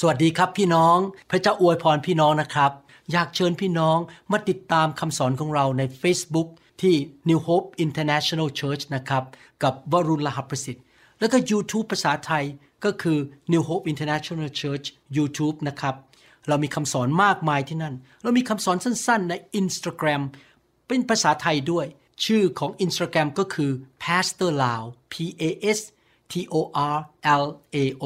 สวัสดีครับพี่น้อง พระเจ้าอวยพรพี่น้องนะครับ อยากเชิญพี่น้องมาติดตามคำสอนของเราใน Facebook ที่ New Hope International Church นะครับ กับวรุณลหประสิทธิ์ แล้วก็ YouTube ภาษาไทยก็คือ New Hope International Church YouTube นะครับ เรามีคำสอนมากมายที่นั่น เรามีคำสอนสั้นๆใน Instagram เป็นภาษาไทยด้วย ชื่อของ Instagram ก็คือ Pastor Lao P A S T O R L A O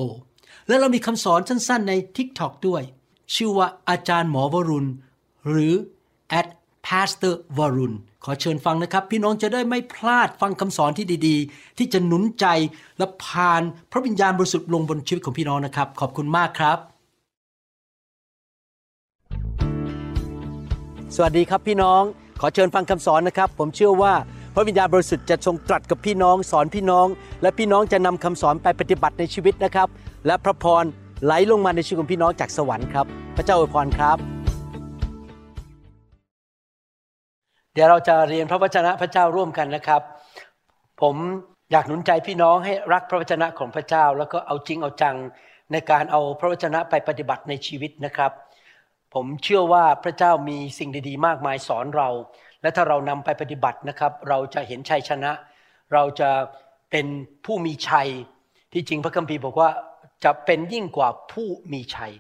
และเรามีคำสอนสั้นๆใน TikTok ด้วย ชื่อว่าอาจารย์หมอวรุณ หรือ at pastor วรุณ ขอเชิญฟังนะครับ พี่น้องจะได้ไม่พลาดฟังคำสอนที่ดีๆ ที่จะหนุนใจและพานพระวิญญาณบริสุทธิ์ลงบนชีวิตของพี่น้องนะครับ ขอบคุณมากครับ สวัสดีครับพี่น้อง ขอเชิญฟังคำสอนนะครับ ผมเชื่อว่า พระวิญญาณบริสุทธิ์จะทรงตรัสกับพี่น้องสอนพี่น้อง และพี่น้องจะนำคำสอนไปปฏิบัติในชีวิตนะครับ และพระพรไหลลงมาในชีวิตของพี่น้องจากสวรรค์ครับ พระเจ้าอวยพรครับ เดี๋ยวเราจะเรียนพระวจนะพระเจ้าร่วมกันนะครับ ผมอยากหนุนใจพี่น้องให้รักพระวจนะของพระเจ้า แล้วก็เอาจริงเอาจังในการเอาพระวจนะไปปฏิบัติในชีวิตนะครับ ผมเชื่อว่าพระเจ้ามีสิ่งดีๆ มากมายสอนเรา และถ้าเรานำไปปฏิบัตินะครับ เราจะเห็นชัยชนะ เราจะเป็นผู้มีชัย ที่จริงพระคัมภีร์บอกว่าจะเป็นยิ่งกว่าผู้มีชัย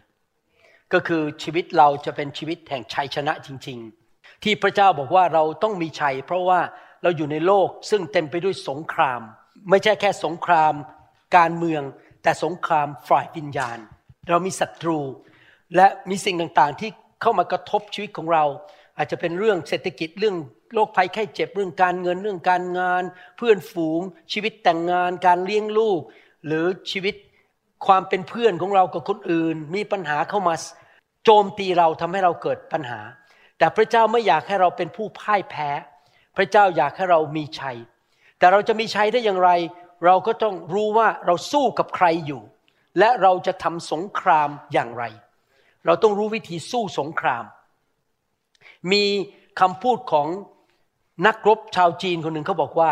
ก็คือชีวิตเราจะเป็นชีวิตแห่งชัยชนะจริง ๆ ที่พระเจ้าบอกว่าเราต้องมีชัย เพราะว่าเราอยู่ในโลกซึ่งเต็มไปด้วยสงคราม ไม่ใช่แค่สงคราม การเมือง แต่สงครามฝ่ายวิญญาณ เรามีศัตรู และมีสิ่งต่างๆที่เข้ามากระทบชีวิตของเรา อาจจะเป็นเรื่องเศรษฐกิจเรื่องโรคภัยไข้เจ็บเรื่องการเงินเรื่องการงาน เพื่อนฝูง ชีวิตแต่งงาน การเลี้ยงลูก หรือชีวิตความเป็นเพื่อนของเรากับคนอื่น มีปัญหาเข้ามาโจมตีเราทำให้เราเกิดปัญหา แต่พระเจ้าไม่อยากให้เราเป็นผู้พ่ายแพ้ พระเจ้าอยากให้เรามีชัย แต่เราจะมีชัยได้อย่างไร เราก็ต้องรู้ว่าเราสู้กับใครอยู่ และเราจะทำสงครามอย่างไร เราต้องรู้วิธีสู้สงคราม มีคำพูดของนักรบชาวจีนคนหนึ่งเขาบอกว่า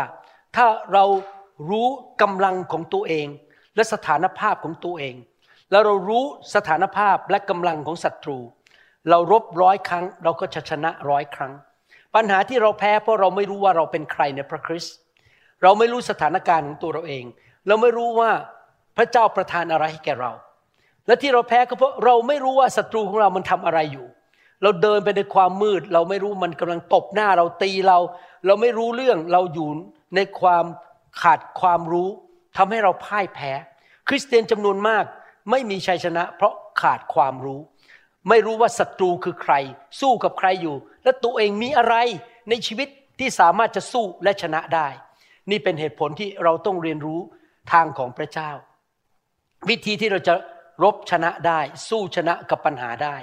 ถ้าเรารู้กำลังของตัวเอง และสถานภาพของตัวเอง แล้วเรารู้สถานภาพและกำลังของศัตรู เรารบร้อยครั้ง เราก็จะชนะร้อยครั้ง ปัญหาที่เราแพ้เพราะเราไม่รู้ว่าเราเป็นใครในพระคริสต์เราไม่รู้สถานการณ์ของตัวเราเอง เราไม่รู้ว่าพระเจ้าประทานอะไรให้แก่เรา และที่เราแพ้ก็เพราะเราไม่รู้ว่าศัตรูของเรามันทำอะไรอยู่ เราเดินไปในความมืด เราไม่รู้มันกำลังตบหน้าเราตีเรา เราไม่รู้เรื่องเราอยู่ในความขาดความรู้ทำให้เราพ่ายแพ้ คริสเตียนจำนวนมากไม่มีชัยชนะ เพราะขาดความรู้ ไม่รู้ว่าศัตรูคือใคร สู้กับใครอยู่ และตัวเองมีอะไรในชีวิตที่สามารถจะสู้และชนะได้ นี่เป็นเหตุผลที่เราต้องเรียนรู้ทางของพระเจ้า วิธีที่เราจะรบชนะได้ สู้ชนะกับปัญหาได้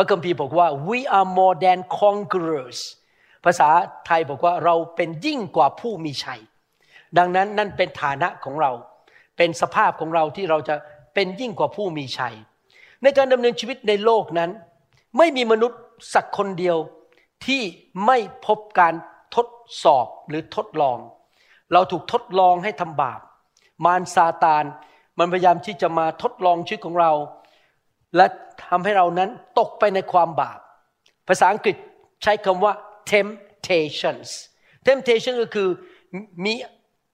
พระคัมภีร์บอกว่า we are more than conquerors ภาษาไทยบอกว่าเราเป็นยิ่งกว่าผู้มีชัย ดังนั้นนั่นเป็นฐานะของเรา เป็นสภาพของเราที่เราจะเป็นยิ่งกว่าผู้มีชัย ในการดำเนินชีวิตในโลกนั้น ไม่มีมนุษย์สักคนเดียวที่ไม่พบการทดสอบหรือทดลอง เราถูกทดลองให้ทำบาป มารซาตานมันพยายามที่จะมาทดลองชีวิตของเรา และทำให้เรานั้นตกไปในความบาป ภาษาอังกฤษใช้คำว่า temptations temptation ก็คือมี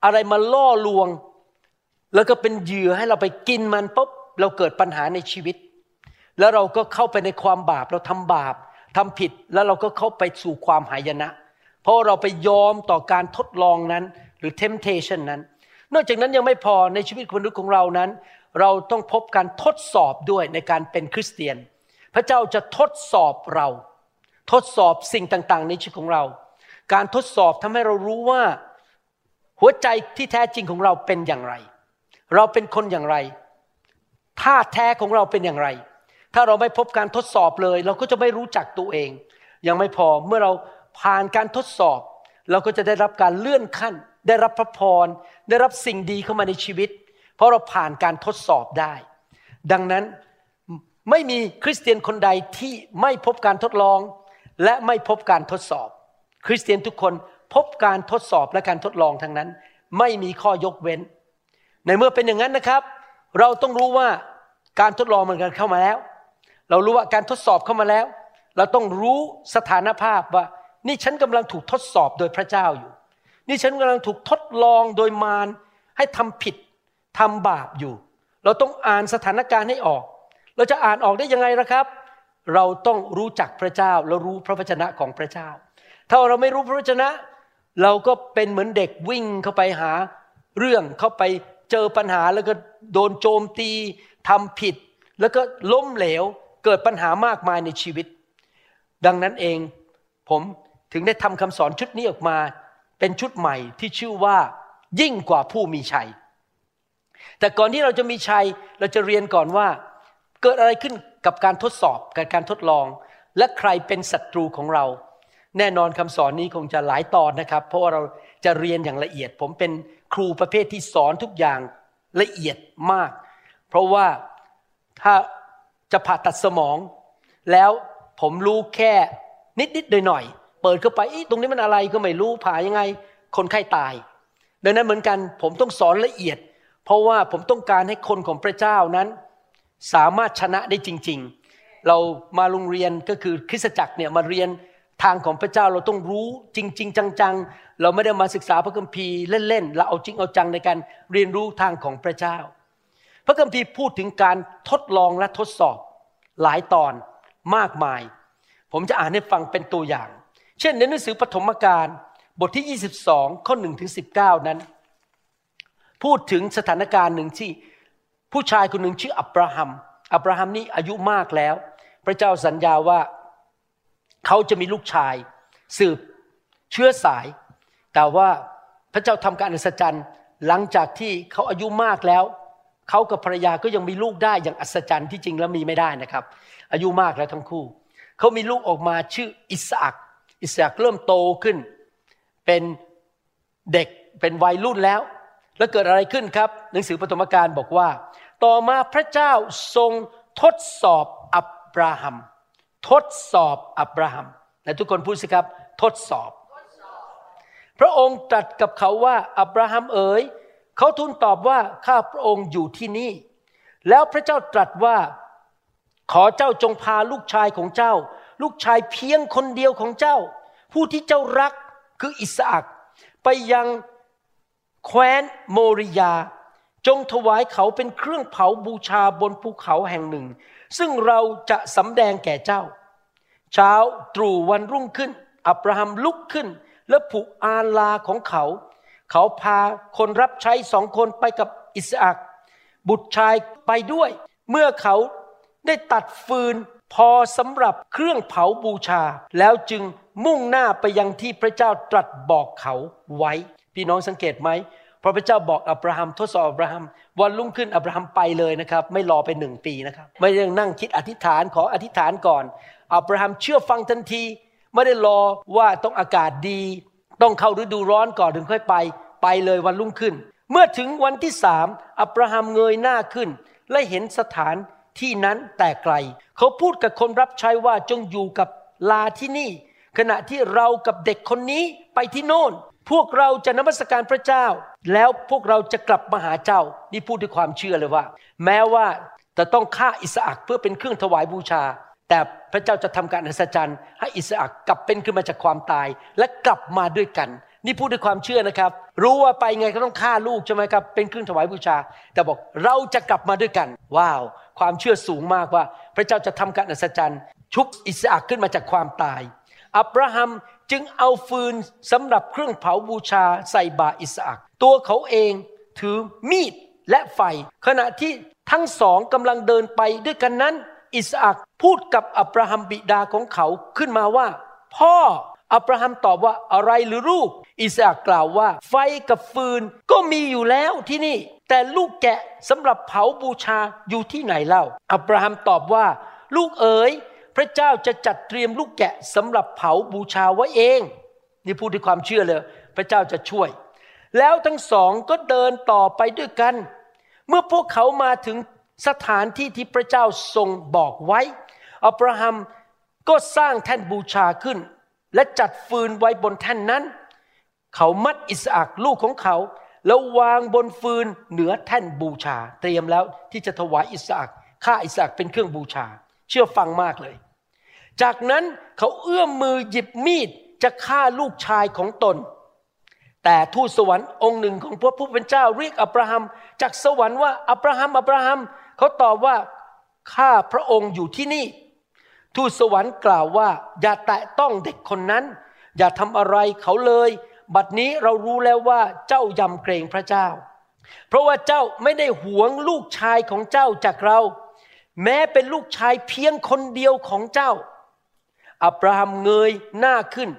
อะไรมาล่อลวง แล้วก็เป็นเหยื่อให้เราไปกินมันปุ๊บเราเกิดปัญหาในชีวิต แล้วเราก็เข้าไปในความบาป เราทำบาปทำผิดแล้วเราก็เข้าไปสู่ความหายนะ เพราะเราไปยอมต่อการทดลองนั้น หรือ temptation นั้น นอกจากนั้นยังไม่พอในชีวิตคนนุษย์ของเรานั้น เราต้องพบการทดสอบด้วยในการเป็นคริสเตียน พระเจ้าจะทดสอบเรา ทดสอบสิ่งต่างๆ ในชีวิตของเรา การทดสอบทำให้เรารู้ว่าหัวใจที่แท้จริงของเราเป็นอย่างไร เราเป็นคนอย่างไรท่าแท้ของเราเป็นอย่างไร ถ้าเราไม่พบการทดสอบเลย เราก็จะไม่รู้จักตัวเอง ยังไม่พอเมื่อเราผ่านการทดสอบ เราก็จะได้รับการเลื่อนขั้น ได้รับพระพร ได้รับสิ่งดีเข้ามาในชีวิต ราะเราผ่านการทดสอบได้ ดังนั้นไม่มีคริสเตียนคนใดที่ไม่พบการทดลอง และไม่พบการทดสอบ คริสเตียนทุกคนพบการทดสอบและการทดลองทั้งนั้น ไม่มีข้อยกเว้น ในเมื่อเป็นอย่างนั้นนะครับ เราต้องรู้ว่าการทดลองมันกันเข้ามาแล้ว เรารู้ว่าการทดสอบเข้ามาแล้ว เราต้องรู้สถานภาพว่า นี่ฉันกำลังถูกทดสอบโดยพระเจ้าอยู่ นี่ฉันกำลังถูกทดลองโดยมารให้ทำผิด ทำบาปอยู่ เราต้องอ่านสถานการณ์ให้ออก เราจะอ่านออกได้ยังไงล่ะครับ เราต้องรู้จักพระเจ้าเรารู้พระวจนะของพระเจ้า ถ้าเราไม่รู้พระวจนะ เราก็เป็นเหมือนเด็กวิ่งเข้าไปหาเรื่องเข้าไปเจอปัญหาแล้วก็โดนโจมตีทำผิด แล้วก็ล้มเหลวเกิดปัญหามากมายในชีวิต ดังนั้นเองผมถึงได้ทำคำสอนชุดนี้ออกมา เป็นชุดใหม่ที่ชื่อว่า ยิ่งกว่าผู้มีชัย แต่ก่อนที่เราจะมีชัยเราจะเรียนก่อนว่า เกิดอะไรขึ้นกับการทดสอบกับการทดลอง และใครเป็นศัตรูของเรา แน่นอนคำสอนนี้คงจะหลายตอนนะครับ เพราะว่าเราจะเรียนอย่างละเอียด ผมเป็นครูประเภทที่สอนทุกอย่างละเอียดมาก เพราะว่าถ้าจะผ่าตัดสมอง แล้วผมรู้แค่นิดๆหน่อยๆเปิดเข้าไปตรงนี้มันอะไรก็ไม่รู้ผ่ายังไง คนไข้ตาย ดังนั้นเหมือนกันผมต้องสอนละเอียด เพราะว่าผมต้องการให้คนของพระเจ้านั้น สามารถชนะได้จริง ๆ เรามาโรงเรียนก็คือคริสตจักรเนี่ยมาเรียนทางของพระเจ้าเราต้องรู้จริง ๆ จังๆ เราไม่ได้มาศึกษาพระคัมภีร์เล่นๆเราเอาจริงเอาจังในการเรียนรู้ทางของพระเจ้า พระคัมภีร์พูดถึงการทดลองและทดสอบหลายตอนมากมาย ผมจะอ่านให้ฟังเป็นตัวอย่าง เช่นในหนังสือปฐมกาลบทที่ 22 ข้อ1ถึง19 นั้น พูดถึงสถานการณ์หนึ่งที่ผู้ชายคนหนึ่งชื่ออับราฮัม อับราฮัมนี่อายุมากแล้ว พระเจ้าสัญญาว่าเขาจะมีลูกชาย สืบเชื้อสาย แต่ว่าพระเจ้าทำการอัศจรรย์ หลังจากที่เขาอายุมากแล้วเขากับภรรยาก็ยังมีลูกได้อย่างอัศจรรย์ที่จริงแล้วมีไม่ได้นะครับ อายุมากแล้วทั้งคู่เขามีลูกออกมาชื่ออิสอักอิสอักเริ่มโตขึ้น เป็นเด็กเป็นวัยรุ่นแล้ว แล้วเกิดอะไรขึ้นครับ หนังสือปฐมกาลบอกว่า ต่อมาพระเจ้าทรงทดสอบอับราฮัม ทดสอบอับราฮัมและทุกคนพูดสิครับ ทดสอบ พระองค์ตรัสกับเขาว่า อับราฮัมเอ๋ยเขาทูลตอบว่าข้าพระองค์อยู่ที่นี่ แล้วพระเจ้าตรัสว่า ขอเจ้าจงพาลูกชายของเจ้า ลูกชายเพียงคนเดียวของเจ้า ผู้ที่เจ้ารักคืออิสอักไปยัง แคว้นโมริยา จงถวายเขาเป็นเครื่องเผาบูชาบนภูเขาแห่งหนึ่ง ซึ่งเราจะสำแดงแก่เจ้า เช้าตรู่วันรุ่งขึ้น อับราฮัมลุกขึ้น และผูกอาลาของเขา เขาพาคนรับใช้สองคนไปกับอิสอักบุตรชายไปด้วย เมื่อเขาได้ตัดฟืนพอสำหรับเครื่องเผาบูชา แล้วจึงมุ่งหน้าไปยังที่พระเจ้าตรัสบอกเขาไว้ พี่น้องสังเกตไหมพระพระเจ้าบอกอับราฮัมทดสอบอับราฮัมวันรุ่งขึ้นอับราฮัมไปเลยนะครับ ไม่รอไปหนึ่งปีนะครับ ไม่ยังนั่งคิดอธิษฐานขออธิษฐานก่อนอับราฮัมเชื่อฟังทันที ไม่ได้รอว่าต้องอากาศดี ต้องเข้าฤดูร้อนก่อนถึงค่อยไป ไปเลยวันรุ่งขึ้น เมื่อถึงวันที่สามอับราฮัมเงยหน้าขึ้น และเห็นสถานที่นั้นแต่ไกล เขาพูดกับคนรับใช้ว่าจงอยู่กับลาที่นี่ ขณะที่เรากับเด็กคนนี้ไปที่โน่น พวกเราจะนมัสการพระเจ้า แล้วพวกเราจะกลับมาหาเจ้า นี่พูดด้วยความเชื่อเลยว่า แม้ว่าจะต้องฆ่าอิสอักเพื่อเป็นเครื่องถวายบูชา แต่พระเจ้าจะทำการอัศจรรย์ให้อิสอักกลับเป็นขึ้นมาจากความตาย และกลับมาด้วยกัน นี่พูดด้วยความเชื่อนะครับ รู้ว่าไปไงก็ต้องฆ่าลูกใช่ไหมครับเป็นเครื่องถวายบูชา แต่บอกเราจะกลับมาด้วยกัน ว้าว ความเชื่อสูงมากว่า พระเจ้าจะทำการอัศจรรย์ ชุบอิสอักขึ้นมาจากความตายอับราฮัม จึงเอาฟืนสำหรับเครื่องเผาบูชาใส่บาอิสอักตัวเขาเองถือมีดและไฟ ขณะที่ทั้งสองกำลังเดินไปด้วยกันนั้น อิสอักพูดกับอับราฮัมบิดาของเขาขึ้นมาว่า พ่ออับราฮัมตอบว่าอะไรหรือลูก อิสอักกล่าวว่า ไฟกับฟืนก็มีอยู่แล้วที่นี่ แต่ลูกแกะสำหรับเผาบูชาอยู่ที่ไหนเล่าอับราฮัมตอบว่า ลูกเอ๋ย พระเจ้าจะจัดเตรียมลูกแกะสำหรับเผาบูชาไว้เอง นี่พูดด้วยความเชื่อเลย พระเจ้าจะช่วย แล้วทั้งสองก็เดินต่อไปด้วยกัน เมื่อพวกเขามาถึงสถานที่ที่พระเจ้าทรงบอกไว้ อับราฮัมก็สร้างแท่นบูชาขึ้น และจัดฟืนไว้บนแท่นนั้น เขามัดอิสอักลูกของเขา แล้ววางบนฟืนเหนือแท่นบูชา เตรียมแล้วที่จะถวายอิสอักฆ่าอิสระเป็นเครื่องบูชา เชื่อฟังมากเลย จากนั้นเขาเอื้อมมือหยิบมีดจะฆ่าลูกชายของตน แต่ทูตสวรรค์องค์หนึ่งของพระผู้เป็นเจ้าเรียกอับราฮัม จากสวรรค์ว่าอับราฮัมอับราฮัมเขาตอบว่าข้าพระองค์อยู่ที่นี่ ทูตสวรรค์กล่าวว่า อย่าแตะต้องเด็กคนนั้น อย่าทำอะไรเขาเลย บัดนี้เรารู้แล้วว่าเจ้ายำเกรงพระเจ้า เพราะว่าเจ้าไม่ได้หวงลูกชายของเจ้าจากเรา แม้เป็นลูกชายเพียงคนเดียวของเจ้า อับราฮัมเงยหน้าขึ้น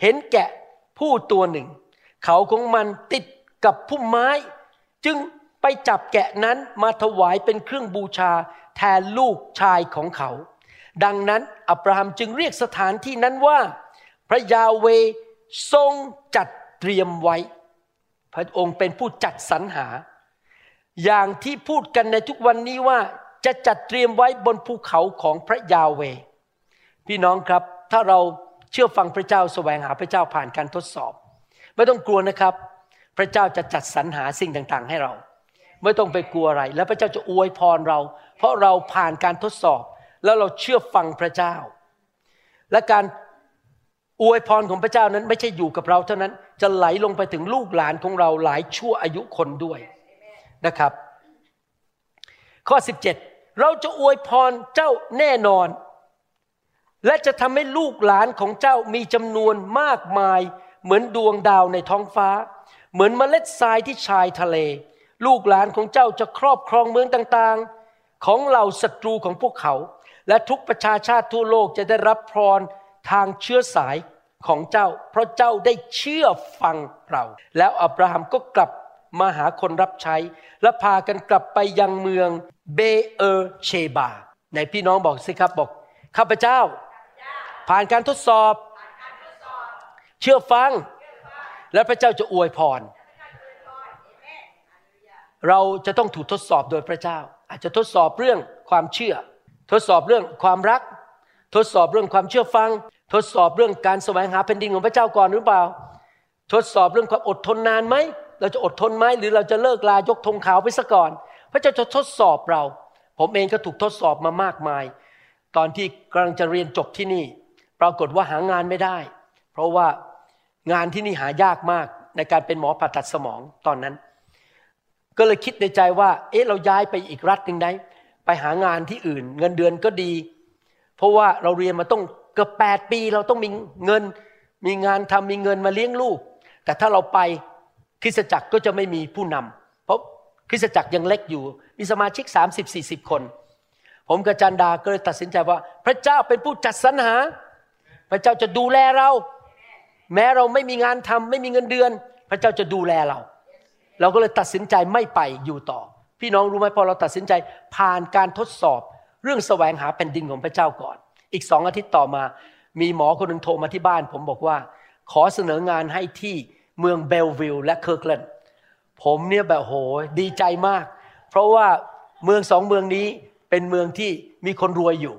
เห็นแกะผู้ตัวหนึ่ง เขาของมันติดกับพุ่มไม้ จึงไปจับแกะนั้นมาถวายเป็นเครื่องบูชาแทนลูกชายของเขา ดังนั้นอับราฮัมจึงเรียกสถานที่นั้นว่า พระยาเวทรงจัดเตรียมไว้ พระองค์เป็นผู้จัดสรรหา อย่างที่พูดกันในทุกวันนี้ว่า จะจัดเตรียมไว้บนภูเขาของพระยาเว พี่น้องครับ ถ้าเราเชื่อฟังพระเจ้าแสวงหาพระเจ้าผ่านการทดสอบ ไม่ต้องกลัวนะครับ พระเจ้าจะจัดสรรหาสิ่งต่างๆ ให้เรา ไม่ต้องไปกลัวอะไร แล้วพระเจ้าจะอวยพรเรา เพราะเราผ่านการทดสอบ แล้วเราเชื่อฟังพระเจ้า และการอวยพรของพระเจ้านั้นไม่ใช่อยู่กับเราเท่านั้นจะไหลลงไปถึงลูกหลานของเราหลายชั่วอายุคนด้วยนะครับ ข้อ 17 เราจะอวยพรเจ้าแน่นอน และจะทำให้ลูกหลานของเจ้ามีจำนวนมากมาย เหมือนดวงดาวในท้องฟ้า เหมือนเมล็ดทรายที่ชายทะเล ลูกหลานของเจ้าจะครอบครองเมืองต่างๆ ของเหล่าศัตรูของพวกเขา และทุกประชาชาติทั่วโลกจะได้รับพรทางเชื้อสายของเจ้า เพราะเจ้าได้เชื่อฟังเรา แล้วอับราฮัมก็กลับ มาหาคนรับใช้ และพากันกลับไปยังเมืองเบเอเชบาในพี่น้องบอกสิครับบอกข้าพเจ้า ผ่านการทดสอบ เชื่อฟัง และพระเจ้าจะอวยพร เราจะต้องถูกทดสอบโดยพระเจ้า อาจจะทดสอบเรื่องความเชื่อ ทดสอบเรื่องความรัก ทดสอบเรื่องความเชื่อฟัง ทดสอบเรื่องการแสวงหาแผ่นดินของพระเจ้าก่อนหรือเปล่า ทดสอบเรื่องความอดทนนานไหม เราจะอดทนไหมหรือเราจะเลิกลายกธงขาวไปซะก่อน พระเจ้าจะทดสอบเรา ผมเองก็ถูกทดสอบมามากมาย ตอนที่กำลังจะเรียนจบที่นี่ ปรากฏว่าหางานไม่ได้ เพราะว่างานที่นี่หายากมากในการเป็นหมอผ่าตัดสมองตอนนั้น ก็เลยคิดในใจว่า เอ๊ะเราย้ายไปอีกรัฐหนึ่งได้ ไปหางานที่อื่น เงินเดือนก็ดี เพราะว่าเราเรียนมาต้องเกือบแปดปีเราต้องมีเงิน มีงานทำมีเงินมาเลี้ยงลูก แต่ถ้าเราไป คริสตจักรก็จะไม่มีผู้นำเพราะคริสตจักรยังเล็กอยู่ มีสมาชิก 30 40 คน ผมกับจันดาก็เลยตัดสินใจว่า พระเจ้าเป็นผู้จัดสรรหา พระเจ้าจะดูแลเรา แม้เราไม่มีงานทำไม่มีเงินเดือน พระเจ้าจะดูแลเรา เราก็เลยตัดสินใจไม่ไปอยู่ต่อ พี่น้องรู้ไหมพอเราตัดสินใจผ่านการทดสอบ เรื่องแสวงหาแผ่นดินของพระเจ้าก่อน อีกสองอาทิตย์ต่อมา มีหมอคนหนึ่งโทรมาที่บ้าน ผมบอกว่า ขอเสนองานให้ที่ เมืองเบลวิลและเคิร์กแลนด์ผมเนี่ยแบบโหดีใจมาก เพราะว่าเมืองสองเมืองนี้เป็นเมืองที่มีคนรวยอยู่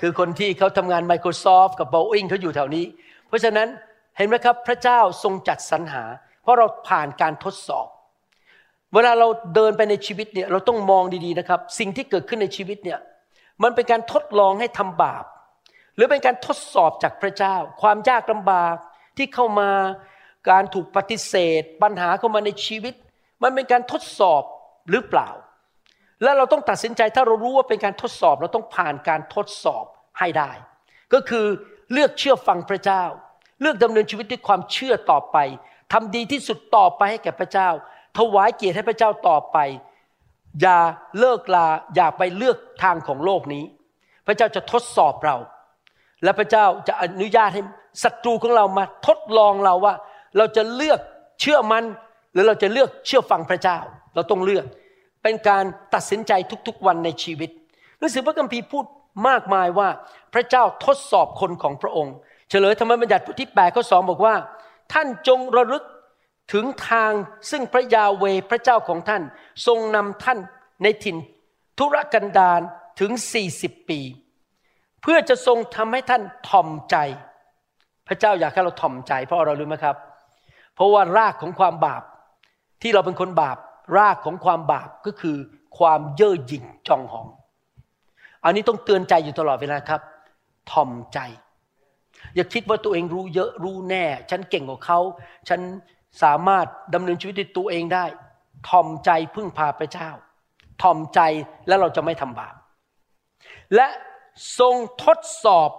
คือคนที่เขาทำงาน Microsoft กับ Boeing เขาอยู่แถวนี้ เพราะฉะนั้นเห็นไหมครับพระเจ้าทรงจัดสรรหา เพราะเราผ่านการทดสอบ เวลาเราเดินไปในชีวิตเนี่ยเราต้องมองดีๆนะครับ สิ่งที่เกิดขึ้นในชีวิตเนี่ยมันเป็นการทดลองให้ทำบาป หรือเป็นการทดสอบจากพระเจ้า ความยากลำบากที่เข้ามา การถูกปฏิเสธ ปัญหาเข้ามาในชีวิต มันเป็นการทดสอบหรือเปล่า และเราต้องตัดสินใจถ้าเรารู้ว่าเป็นการทดสอบเราต้องผ่านการทดสอบให้ได้ ก็คือเลือกเชื่อฟังพระเจ้า เลือกดำเนินชีวิตด้วยความเชื่อต่อไปทำดีที่สุดต่อไปให้แก่พระเจ้า ถวายเกียรติให้พระเจ้าต่อไป อย่าเลิกลาอย่าไปเลือกทางของโลกนี้ พระเจ้าจะทดสอบเรา และพระเจ้าจะอนุญาตให้ศัตรูของเรามาทดลองเราว่า เราจะเลือกเชื่อมันหรือเราจะเลือกเชื่อฟังพระเจ้า เราต้องเลือก เป็นการตัดสินใจทุกๆวันในชีวิตหนังสือพระคัมภีร์พูดมากมายว่าพระเจ้าทดสอบคนของพระองค์ เฉลยธรรมบัญญัติบทที่8ข้อสองบอกว่า ท่านจงระลึกถึงทางซึ่งพระยาเวพระเจ้าของท่าน ทรงนำท่านในถิ่น ธุรกันดารถึง 40 ปี เพื่อจะทรงทำให้ท่านทอมใจ พระเจ้าอยากให้เราทอมใจเพราะเรารู้ไหมครับ เพราะว่ารากของความบาป ที่เราเป็นคนบาป รากของความบาปก็คือ ความเย่อหยิ่งจองหอง อันนี้ต้องเตือนใจอยู่ตลอดเวลาครับทอมใจ อย่าคิดว่าตัวเองรู้เยอะรู้แน่ ฉันเก่งกว่าเขา ฉันสามารถดำเนินชีวิตด้วยตัวเองได้ทอมใจพึ่งพาพระเจ้าทอมใจแล้วเราจะไม่ทำบาป และทรงทดสอบ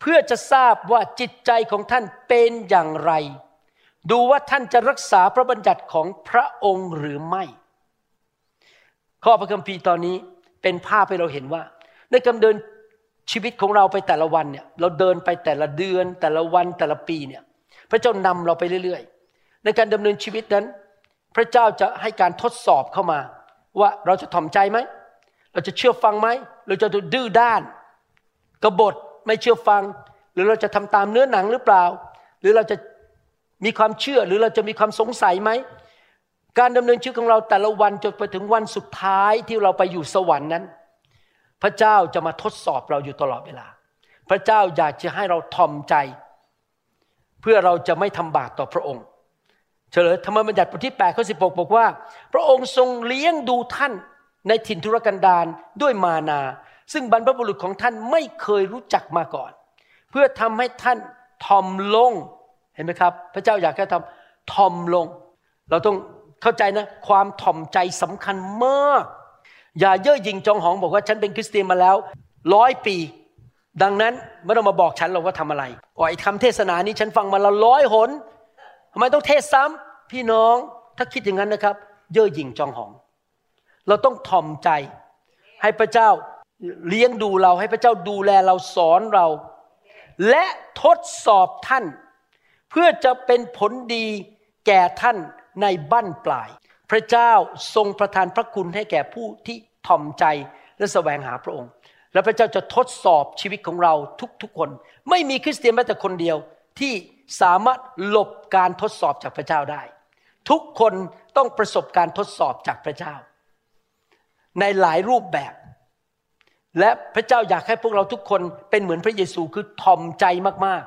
เพื่อจะทราบว่าจิตใจของท่านเป็นอย่างไร ดูว่าท่านจะรักษาพระบัญญัติของพระองค์หรือไม่ ข้อพระคัมภีร์ตอนนี้เป็นภาพให้เราเห็นว่า ในการเดินชีวิตของเราไปแต่ละวันเนี่ยเราเดินไปแต่ละเดือนแต่ละวันแต่ละปีเนี่ยพระเจ้านำเราไปเรื่อยๆ ในการดำเนินชีวิตนั้น พระเจ้าจะให้การทดสอบเข้ามา ว่าเราจะถ่อมใจไหม เราจะเชื่อฟังไหมเราจะดื้อด้าน กบฏไม่เชื่อฟัง หรือเราจะทำตามเนื้อหนังหรือเปล่า หรือเราจะ มีความเชื่อหรือเราจะมีความสงสัยไหม การดำเนินชีวิตของเราแต่ละวันจนไปถึงวันสุดท้ายที่เราไปอยู่สวรรค์นั้น พระเจ้าจะมาทดสอบเราอยู่ตลอดเวลา พระเจ้าอยากจะให้เราทอมใจ เพื่อเราจะไม่ทำบาปต่อพระองค์ เฉลยธรรมบัญญัติบทที่8ข้อสิบอกว่า พระองค์ทรงเลี้ยงดูท่านในถิ่นทุรกันดารด้วยมานา ซึ่งบรรพบุรุษของท่านไม่เคยรู้จักมาก่อน เพื่อทำให้ท่านทอมลง เห็นไหมครับ พระเจ้าอยากให้ทำทอมลง เราต้องเข้าใจนะ ความถ่อมใจสำคัญมาก อย่าเย่อหยิ่งจองหองบอกว่าฉันเป็นคริสเตียนมาแล้วร้อยปี ดังนั้นไม่ต้องมาบอกฉันหรอกว่าทำอะไรอ๋อไอ้คำเทศนานี้ฉันฟังมาแล้วร้อยหนทำไมต้องเทศซ้ำพี่น้องถ้าคิดอย่างนั้นนะครับ เย่อหยิ่งจองหอง เราต้องถ่อมใจ ให้พระเจ้าเลี้ยงดูเราให้พระเจ้าดูแลเราสอนเรา และทดสอบท่าน เพื่อจะเป็นผลดีแก่ท่านในบั้นปลาย พระเจ้าทรงประทานพระคุณให้แก่ผู้ที่ถ่อมใจและแสวงหาพระองค์ และพระเจ้าจะทดสอบชีวิตของเราทุกๆคน ไม่มีคริสเตียนแม้แต่คนเดียวที่สามารถหลบการทดสอบจากพระเจ้าได้ ทุกคนต้องประสบการทดสอบจากพระเจ้า ในหลายรูปแบบ และพระเจ้าอยากให้พวกเราทุกคนเป็นเหมือนพระเยซูคือทอมใจมาก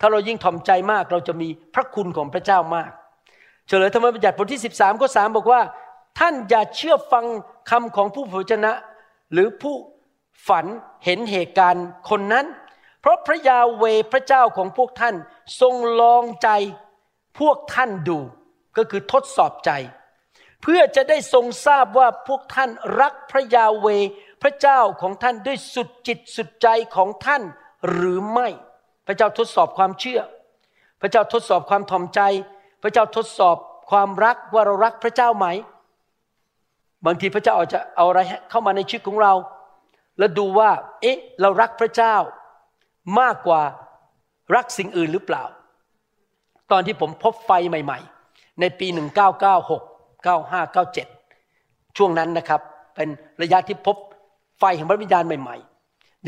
ถ้าเรายิ่งทอมใจมากเราจะมีพระคุณของพระเจ้ามาก เฉลยธรรมบัญญัติบทที่ 13ข้อ3บอกว่า ท่านอย่าเชื่อฟังคำของผู้เผยชนะ หรือผู้ฝันเห็นเหตุการณ์คนนั้น เพราะพระยาเวพระเจ้าของพวกท่านทรงลองใจพวกท่านดู ก็คือทดสอบใจ เพื่อจะได้ทรงทราบว่าพวกท่านรักพระยาเวพระเจ้าของท่านด้วยสุดจิตสุดใจของท่านหรือไม่ พระเจ้าทดสอบความเชื่อ พระเจ้าทดสอบความถ่อมใจ พระเจ้าทดสอบความรักว่าเรารักพระเจ้าไหม บางทีพระเจ้าอาจจะเอาอะไรเข้ามาในชีวิตของเรา แล้วดูว่า เอ๊ะ เรารักพระเจ้ามากกว่ารักสิ่งอื่นหรือเปล่า ตอนที่ผมพบไฟใหม่ ๆ ในปี 1996 95 97 ช่วงนั้นนะครับ เป็นระยะที่พบไฟแห่งพระวิญญาณใหม่ ๆ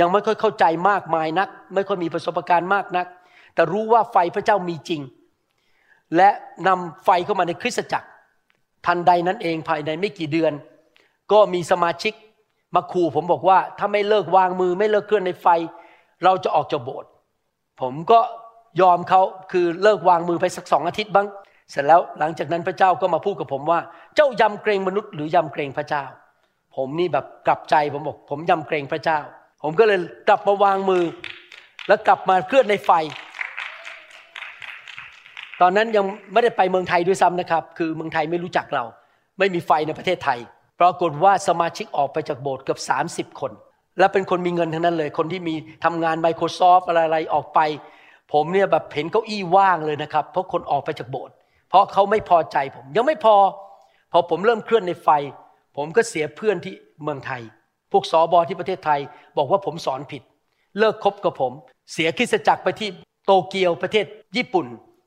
ยังไม่ค่อยเข้าใจมากมายนัก ไม่ค่อยมีประสบการณ์มากนัก แต่รู้ว่าไฟพระเจ้ามีจริง และนำไฟเข้ามาในคริสตจักร ทันใดนั้นเองภายในไม่กี่เดือน ก็มีสมาชิกมาขู่ผมบอกว่าถ้าไม่เลิกวางมือไม่เลิกเคลื่อนในไฟ เราจะออกจากโบสถ์ผมก็ยอมเขาคือเลิกวางมือไปสักสองอาทิตย์บ้าง เสร็จแล้วหลังจากนั้นพระเจ้าก็มาพูดกับผมว่า เจ้ายำเกรงมนุษย์หรือยำเกรงพระเจ้า ผมนี่แบบกลับใจผมบอก ผมยำเกรงพระเจ้า ผมก็เลยกลับมาวางมือ แล้วกลับมาเคลื่อนในไฟ ตอนนั้นยังไม่ได้ไปเมืองไทยด้วยซ้ำนะครับ คือเมืองไทยไม่รู้จักเรา ไม่มีไฟในประเทศไทย ปรากฏว่าสมาชิกออกไปจากโบสถ์เกือบ30 คน และเป็นคนมีเงินทั้งนั้นเลย คนที่มีทำงาน Microsoft อะไรๆออกไป ผมเนี่ยแบบเห็นเก้าอี้ว่างเลยนะครับ เพราะคนออกไปจากโบสถ์เพราะเขาไม่พอใจผมยังไม่พอ พอผมเริ่มเคลื่อนในไฟ ผมก็เสียเพื่อนที่เมืองไทย พวกสอบอที่ประเทศไทยบอกว่าผมสอนผิด เลิกคบกับผม เสียคริสจักรไปที่โตเกียวประเทศญี่ปุ่น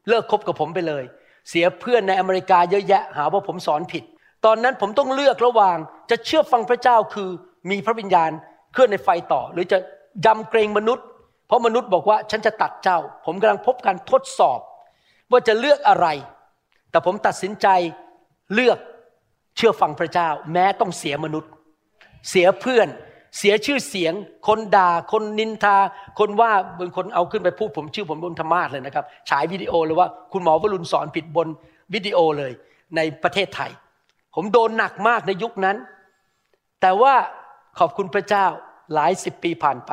เลิกคบกับผมไปเลย เสียเพื่อนในอเมริกาเยอะแยะหาว่าผมสอนผิด ตอนนั้นผมต้องเลือกระหว่างจะเชื่อฟังพระเจ้าคือมีพระวิญญาณเคลื่อนในไฟต่อ หรือจะยำเกรงมนุษย์ เพราะมนุษย์บอกว่าฉันจะตัดเจ้า ผมกำลังพบการทดสอบ ว่าจะเลือกอะไร แต่ผมตัดสินใจเลือกเชื่อฟังพระเจ้า แม้ต้องเสียมนุษย์ เสียเพื่อน เสียชื่อเสียง คนด่า คนนินทา คนว่าบางคนเอาขึ้นไปพูดผมชื่อผมบนธรรมาสเลยนะครับ ฉายวิดีโอเลยว่าคุณหมอวรุณสอนผิดบนวิดีโอเลยในประเทศไทย ผมโดนหนักมากในยุคนั้น แต่ว่าขอบคุณพระเจ้าหลายสิบปีผ่านไป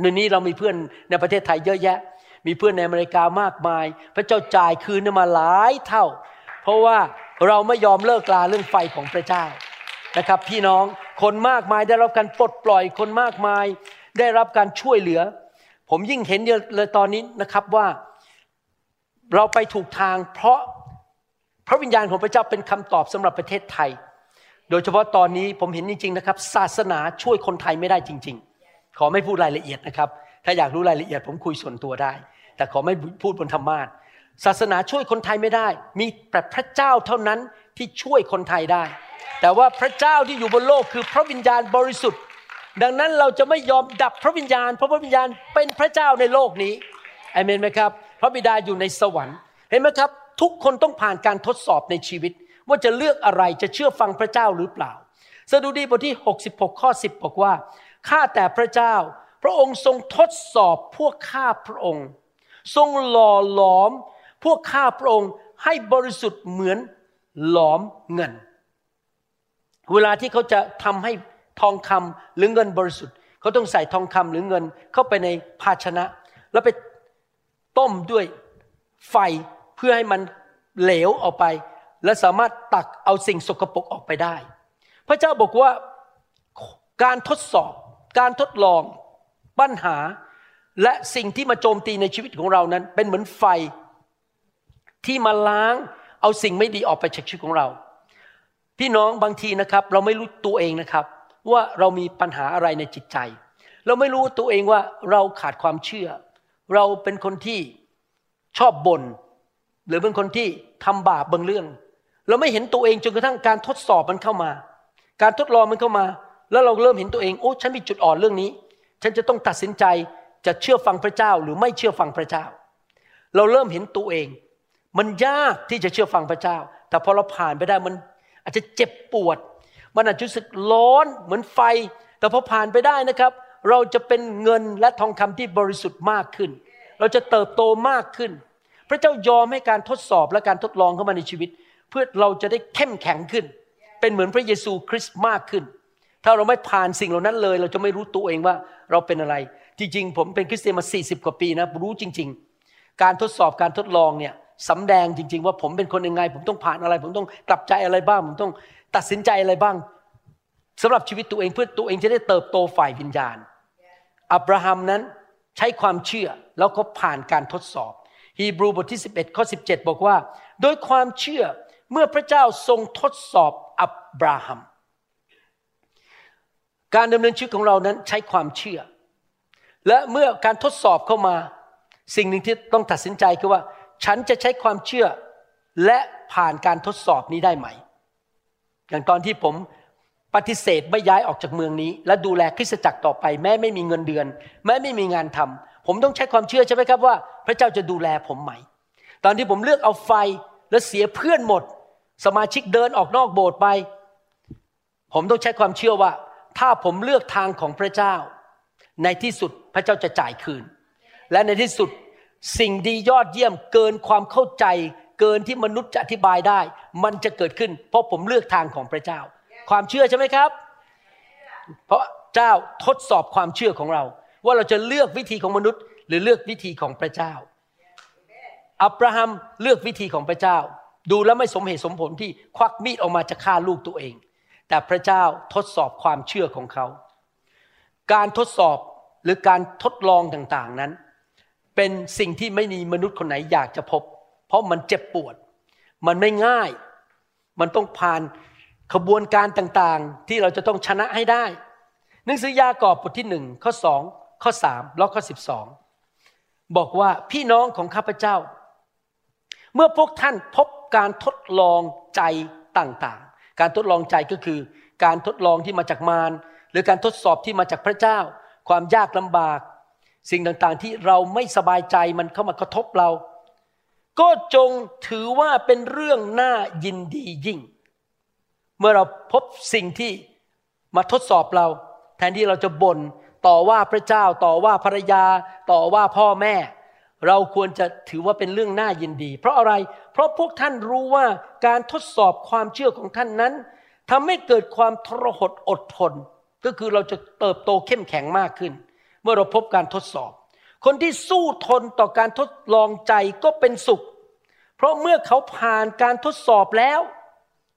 ในนี้เรามีเพื่อนในประเทศไทยเยอะแยะ มีเพื่อนในอเมริกามากมาย พระเจ้าจ่ายคืนมาหลายเท่า เพราะว่าเราไม่ยอมเลิกลาเรื่องไฟของพระเจ้านะครับ พี่น้อง คนมากมายได้รับการปลดปล่อยคนมากมาย ได้รับการช่วยเหลือ ผมยิ่งเห็นเลยตอนนี้นะครับว่า เราไปถูกทาง เพราะพระวิญญาณของพระเจ้าเป็นคำตอบสำหรับประเทศไทย โดยเฉพาะตอนนี้ผมเห็นจริงๆนะครับ ศาสนาช่วยคนไทยไม่ได้จริง ๆ ขอไม่พูดรายละเอียดนะครับ ถ้าอยากรู้รายละเอียด ผมคุยส่วนตัวได้ แต่ขอไม่พูดบนธรรมาทศาสนาช่วยคนไทยไม่ได้ มีแต่พระเจ้าเท่านั้นที่ช่วยคนไทยได้ แต่ว่าพระเจ้าที่อยู่บนโลกคือพระวิญญาณบริสุทธิ์ ดังนั้นเราจะไม่ยอมดับพระวิญญาณ เพราะพระวิญญาณเป็นพระเจ้าในโลกนี้อเมนไหมครับ พระบิดาอยู่ในสวรรค์ เห็นไหมครับ ทุกคนต้องผ่านการทดสอบในชีวิต ว่าจะเลือกอะไรจะเชื่อฟังพระเจ้าหรือเปล่า สดุดีบทที่ 66 ข้อ 10 บอกว่า ข้าแต่พระเจ้า พระองค์ทรงทดสอบพวกข้าพระองค์ ทรงหล่อหลอม พวกข้าพระองค์ให้บริสุทธิ์เหมือนหลอมเงิน เวลาที่เขาจะทำให้ทองคำหรือเงินบริสุทธิ์เขาต้องใส่ทองคำหรือเงินเข้าไปในภาชนะ แล้วไปต้มด้วยไฟเพื่อให้มันเหลวออกไป และสามารถตักเอาสิ่งสกปรกออกไปได้ พระเจ้าบอกว่าการทดสอบ การทดลอง ปัญหา และสิ่งที่มาโจมตีในชีวิตของเรานั้น เป็นเหมือนไฟที่มาล้างเอาสิ่งไม่ดีออกไปจากชีวิตของเรา พี่น้องบางทีนะครับ เราไม่รู้ตัวเองนะครับ ว่าเรามีปัญหาอะไรในจิตใจ เราไม่รู้ตัวเองว่าเราขาดความเชื่อ เราเป็นคนที่ชอบบน่นหรือเป็นคนที่ทำบาปบางเรื่อง เราไม่เห็นตัวเองจนกระทั่งการทดสอบมันเข้ามา การทดลองมันเข้ามา แล้วเราเริ่มเห็นตัวเองโอ้ฉันมีจุดอ่อนเรื่องนี้ ฉันจะต้องตัดสินใจจะเชื่อฟังพระเจ้าหรือไม่เชื่อฟังพระเจ้า เราเริ่มเห็นตัวเอง มันยากที่จะเชื่อฟังพระเจ้า แต่พอเราผ่านไปได้มัน อาจจะเจ็บปวด มันอาจจะรู้สึกร้อนเหมือนไฟ แต่พอผ่านไปได้นะครับ เราจะเป็นเงินและทองคำที่บริสุทธิ์มากขึ้น เราจะเติบโตมากขึ้น พระเจ้ายอมให้การทดสอบและการทดลองเข้ามาในชีวิต เพื่อเราจะได้เข้มแข็งขึ้น เป็นเหมือนพระเยซูคริสต์มากขึ้น ถ้าเราไม่ผ่านสิ่งเหล่านั้นเลย เราจะไม่รู้ตัวเองว่าเราเป็นอะไร จริงๆ ผมเป็นคริสเตียนมา 40 กว่าปีนะรู้จริง ๆ การทดสอบการทดลองเนี่ย สำแดงจริง ๆ ว่าผมเป็นคนยังไง ผมต้องผ่านอะไร ผมต้องกลับใจอะไรบ้าง ผมต้องตัดสินใจอะไรบ้างสำหรับชีวิตตัวเองเพื่อตัวเองจะได้เติบโตฝ่ายวิญญาณ อับราฮัมนั้นใช้ความเชื่อแล้วก็ผ่านการทดสอบ ฮีบรูบทที่ 11ข้อ17 บอกว่า โดยความเชื่อเมื่อพระเจ้าทรงทดสอบอับราฮัม การดำเนินชีวิตของเรานั้นใช้ความเชื่อ และเมื่อการทดสอบเข้ามา สิ่งหนึ่งที่ต้องตัดสินใจคือว่า ฉันจะใช้ความเชื่อและผ่านการทดสอบนี้ได้ไหม อย่างตอนที่ผมปฏิเสธไม่ย้ายออกจากเมืองนี้ และดูแลคริสตจักรต่อไป แม้ไม่มีเงินเดือน แม้ไม่มีงานทำผมต้องใช้ความเชื่อใช่ไหมครับว่า พระเจ้าจะดูแลผมไหม ตอนที่ผมเลือกเอาไฟและเสียเพื่อนหมด สมาชิกเดินออกนอกโบสถ์ไป ผมต้องใช้ความเชื่อว่า ถ้าผมเลือกทางของพระเจ้า ในที่สุดพระเจ้าจะจ่ายคืน และในที่สุด สิ่งดียอดเยี่ยมเกินความเข้าใจ เกินที่มนุษย์จะอธิบายได้ มันจะเกิดขึ้น เพราะผมเลือกทางของพระเจ้า ความเชื่อใช่ไหมครับ เพราะเจ้าทดสอบความเชื่อของเรา ว่าเราจะเลือกวิธีของมนุษย์ หรือเลือกวิธีของพระเจ้าอับราฮัมเลือกวิธีของพระเจ้า ดูแล้วไม่สมเหตุสมผลที่ควักมีดออกมาจะฆ่าลูกตัวเอง แต่พระเจ้าทดสอบความเชื่อของเขา การทดสอบหรือการทดลองต่างๆนั้น เป็นสิ่งที่ไม่มีมนุษย์คนไหนอยากจะพบ เพราะมันเจ็บปวด มันไม่ง่าย มันต้องผ่านขบวนการต่างๆ ที่เราจะต้องชนะให้ได้ หนังสือยากอบบทที่หนึ่งข้อสองข้อสามแล้วข้อสิบสองบอกว่าพี่น้องของข้าพเจ้า เมื่อพวกท่านพบการทดลองใจต่างๆ การทดลองใจก็คือ การทดลองที่มาจากมารหรือการทดสอบที่มาจากพระเจ้า ความยากลำบาก สิ่งต่างๆที่เราไม่สบายใจมันเข้ามากระทบเรา ก็จงถือว่าเป็นเรื่องน่ายินดียิ่ง เมื่อเราพบสิ่งที่มาทดสอบเรา แทนที่เราจะบน่นต่อว่าพระเจ้าต่อว่าภรรยา ต่อว่าพ่อแม่ เราควรจะถือว่าเป็นเรื่องน่ายินดี เพราะอะไร เพราะพวกท่านรู้ว่าการทดสอบความเชื่อของท่านนั้นทำให้เกิดความทรหดอดทน ก็คือเราจะเติบโตเข้มแข็งมากขึ้น เมื่อเราพบการทดสอบ คนที่สู้ทนต่อการทดลองใจก็เป็นสุข เพราะเมื่อเขาผ่านการทดสอบแล้ว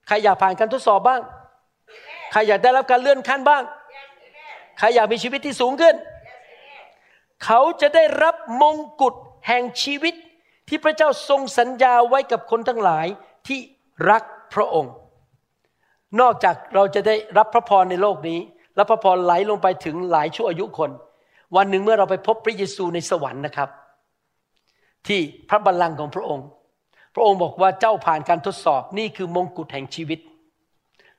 ใครอยากผ่านการทดสอบบ้าง ใครอยากได้รับการเลื่อนขั้นบ้าง ใครอยากมีชีวิตที่สูงขึ้น เขาจะได้รับมงกุฎแห่งชีวิตที่พระเจ้าทรงสัญญาไว้กับคนทั้งหลายที่รักพระองค์ นอกจากเราจะได้รับพระพรในโลกนี้ และพระพรไหลลงไปถึงหลายชั่วอายุคน วันหนึ่งเมื่อเราไปพบพระเยซูในสวรรค์นะครับ ที่พระบัลลังก์ของพระองค์ พระองค์บอกว่าเจ้าผ่านการทดสอบนี่คือมงกุฎแห่งชีวิต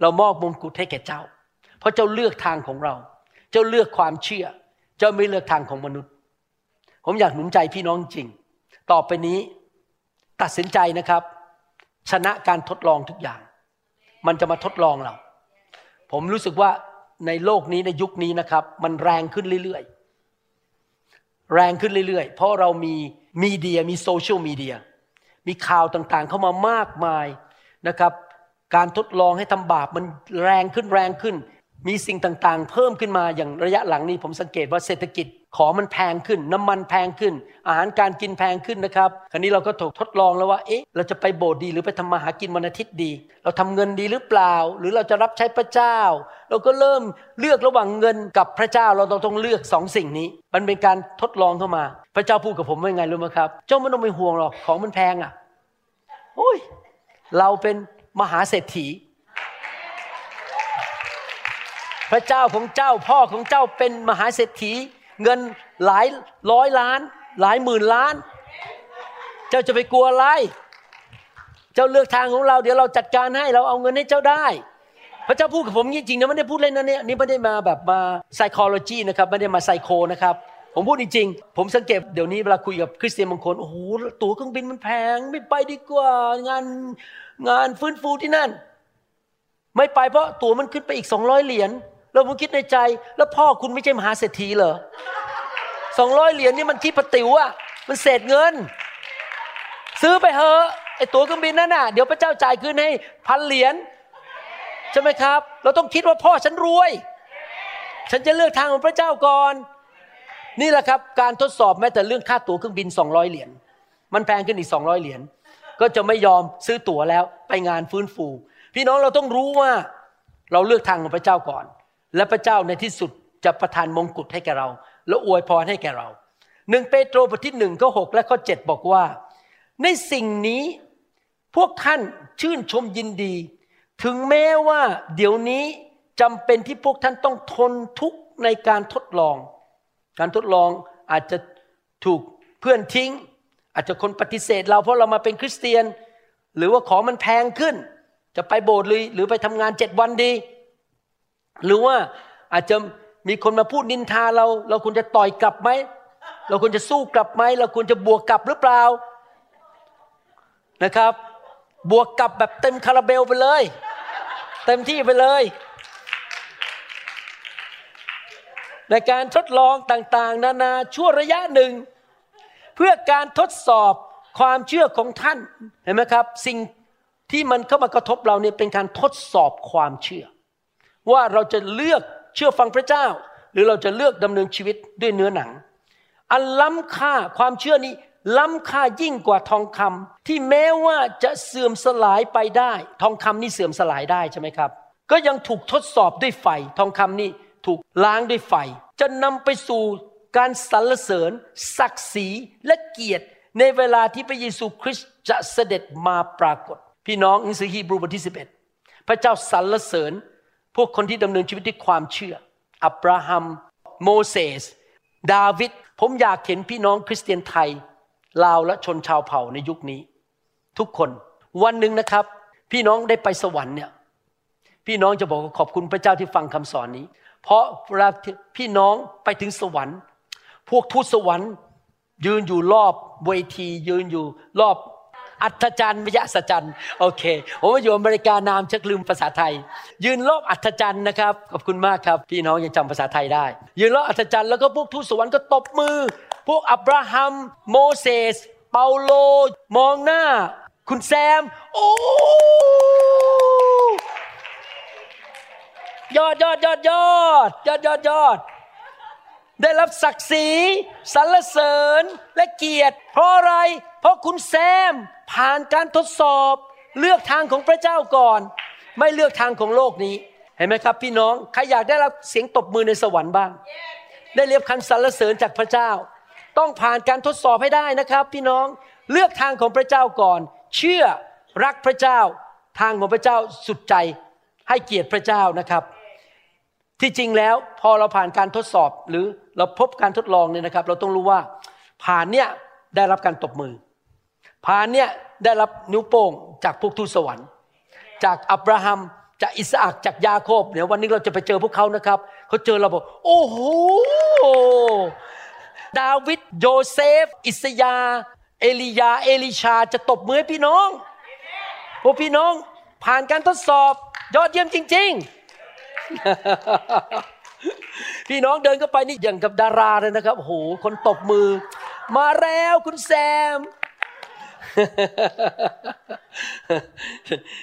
เรามอบมงกุฎให้แก่เจ้า เพราะเจ้าเลือกทางของเรา เจ้าเลือกความเชื่อ เจ้าไม่เลือกทางของมนุษย์ ผมอยากหนุนใจพี่น้องจริง ต่อไปนี้ตัดสินใจนะครับ ชนะการทดลองทุกอย่าง มันจะมาทดลองเรา ผมรู้สึกว่าในโลกนี้ในยุคนี้นะครับ มันแรงขึ้นเรื่อยๆ แรงขึ้นเรื่อยๆ เพราะเรามีมีเดียมีโซเชียลมีเดียมีข่าวต่างๆเข้ามามากมายนะครับ การทดลองให้ทำบาปมันแรงขึ้นแรงขึ้น มีสิ่งต่างๆ เพิ่มขึ้นมาอย่างระยะหลังนี้ผมสังเกตว่าเศรษฐกิจของมันแพงขึ้น น้ำมันแพงขึ้น อาหารการกินแพงขึ้นนะครับ คราวนี้เราก็ถูกทดลองแล้วว่า เอ๊ะ เราจะไปโบสถ์ดีหรือไปทำมาหากินวันอาทิตย์ดี เราทำเงินดีหรือเปล่า หรือเราจะรับใช้พระเจ้า เราก็เริ่มเลือกระหว่างเงินกับพระเจ้า เราต้องเลือกสองสิ่งนี้ มันเป็นการทดลองเข้ามา พระเจ้าพูดกับผมว่าไงรู้ไหมครับ เจ้าไม่ต้องไปห่วงหรอก ของมันแพงอะ โอ้ย เราเป็นมหาเศรษฐี พระเจ้าของเจ้าพ่อของเจ้าเป็นมหาเศรษฐี เงินหลายร้อยล้าน หลายหมื่นล้าน เจ้าจะไปกลัวอะไร เจ้าเลือกทางของเรา เดี๋ยวเราจัดการให้เราเอาเงินให้เจ้าได้ พระเจ้าพูดกับผมจริงๆนะไม่ได้พูดเล่นนะเนี่ยนี่ไม่ได้มาแบบมา psychology นะครับไม่ได้มาไซโคนะครับผมพูดจริงๆ ผมสังเกตเดี๋ยวนี้เวลาคุยกับคริสเตียนบางคน โอ้โห ตั๋วเครื่องบินมันแพง ไม่ไปดีกว่า งานงานฟื้นฟูที่นั่น ไม่ไปเพราะตั๋วมันขึ้นไปอีกสองร้อยเหรียญ เราผมคิดในใจ แล้วพ่อคุณไม่ใช่มหาเศรษฐีเหรอสองร้อยเหรียญนี่มันคิดปติวอะมันเศษเงิน ซื้อไปเถอะไอตั๋วเครื่องบินนั่นน่ะเดี๋ยวพระเจ้าจ่ายคืนให้พันเหรียญใช่ไหมครับ เราต้องคิดว่าพ่อฉันรวย ฉันจะเลือกทางของพระเจ้าก่อน นี่แหละครับ การทดสอบแม้แต่เรื่องค่าตั๋วเครื่องบินสองร้อยเหรียญมันแพงขึ้นอีกสองร้อยเหรียญก็จะไม่ยอมซื้อตั๋วแล้วไปงานฟื้นฟู พี่น้องเราต้องรู้ว่าเราเลือกทางของพระเจ้าก่อน และพระเจ้าในที่สุดจะประทานมงกุฎให้แก่เรา และอวยพรให้แก่เราหนึ่งเปโตรบทที่หนึ่งข้อหและข้อเจ็ดบอกว่า ในสิ่งนี้พวกท่านชื่นชมยินดี ถึงแม้ว่าเดี๋ยวนี้จำเป็นที่พวกท่านต้องทนทุกข์ในการทดลอง การทดลองอาจจะถูกเพื่อนทิ้ง อาจจะคนปฏิเสธเราเพราะเรามาเป็นคริสเตียน หรือว่าของมันแพงขึ้น จะไปโบสถ์เลยหรือไปทำงานเจ็ดวันดี หรือว่าอาจจะมีคนมาพูดนินทาเรา เราควรจะต่อยกลับไหม เราควรจะสู้กลับไหม เราควรจะบวกกลับหรือเปล่านะครับ บวกกลับแบบเต็มคาราเบลไปเลย เต็มที่ไปเลย ในการทดลองต่างๆ นานาชั่วระยะหนึ่ง เพื่อการทดสอบความเชื่อของท่านเห็นไหมครับ สิ่งที่มันเข้ามากระทบเราเนี่ยเป็นการทดสอบความเชื่อ ว่าเราจะเลือกเชื่อฟังพระเจ้า หรือเราจะเลือกดำเนินชีวิตด้วยเนื้อหนัง อันล้ำค่าความเชื่อนี้ล้ำค่ายิ่งกว่าทองคำที่แม้ว่าจะเสื่อมสลายไปได้ ทองคำนี่เสื่อมสลายได้ใช่ไหมครับ ก็ยังถูกทดสอบด้วยไฟ ทองคำนี่ถูกล้างด้วยไฟ จะนำไปสู่การสรรเสริญ ศักดิ์ศรีและเกียรติ ในเวลาที่พระเยซูคริสต์จะเสด็จมาปรากฏ พี่น้องหนังสือฮีบรูบทที่ 11 พระเจ้าสรรเสริญ พวกคนที่ดำเนินชีวิตด้วยความเชื่อ อับราฮัม โมเสส ดาวิด ผมอยากเห็นพี่น้องคริสเตียนไทย ลาวและชนชาวเผ่าในยุคนี้ ทุกคน วันหนึ่งนะครับ พี่น้องได้ไปสวรรค์เนี่ย พี่น้องจะบอกขอบคุณพระเจ้าที่ฟังคำสอนนี้ เพราะเวลาพี่น้องไปถึงสวรรค์ พวกทูตสวรรค์ ยืนอยู่รอบเวที ยืนอยู่รอบ อัศจรรย์ไม่ใช่อัศจรรย์โอเคผมมาอยู่อเมริกานามชักลืมภาษาไทย ยืนรอบอัศจรรย์นะครับขอบคุณมากครับพี่น้องยังจำภาษาไทยได้ ยืนรอบอัศจรรย์แล้วก็พวกทูตสวรรค์ก็ตบมือ พวกอับราฮัม โมเสส เปาโล มองหน้า คุณแซม โอ้ยอดยอดยอดยอดยอดยอดยอดได้รับศักดิ์ศรีสรรเสริญและเกียรติเพราะอะไร ราะคุณแซมผ่านการทดสอบเลือกทางของพระเจ้าก่อน ไม่เลือกทางของโลกนี้ เห็นไหมครับ พี่น้อง ใครอยากได้รับเสียงตบมือในสวรรค์บ้าง ได้เรียบคันสรรเสริญจากพระเจ้า ต้องผ่านการทดสอบให้ได้นะครับ พี่น้อง เลือกทางของพระเจ้าก่อน เชื่อรักพระเจ้า ทางของพระเจ้าสุดใจ ให้เกียรติพระเจ้านะครับ ที่จริงแล้วพอเราผ่านการทดสอบหรือเราพบการทดลองเนี่ยนะครับ เราต้องรู้ว่าผ่านเนี่ยได้รับการตบมือ ผ่านเนี่ยได้รับนิ้วโป้งจากพวกทูตสวรรค์ จากอับราฮัมจากอิสอักจากยาโคบเนี่ยวันนี้เราจะไปเจอพวกเขานะครับเขาเจอเราบอกโอ้โหดาวิดโยเซฟ อิสยา เอลียา เอลิชาจะตบมือพี่น้องพวกพี่น้องผ่านการทดสอบยอดเยี่ยมจริง ๆ พี่น้องเดินเข้าไปนี่อย่างกับดาราเลยนะครับโหคนตบมือ มาแล้วคุณแซม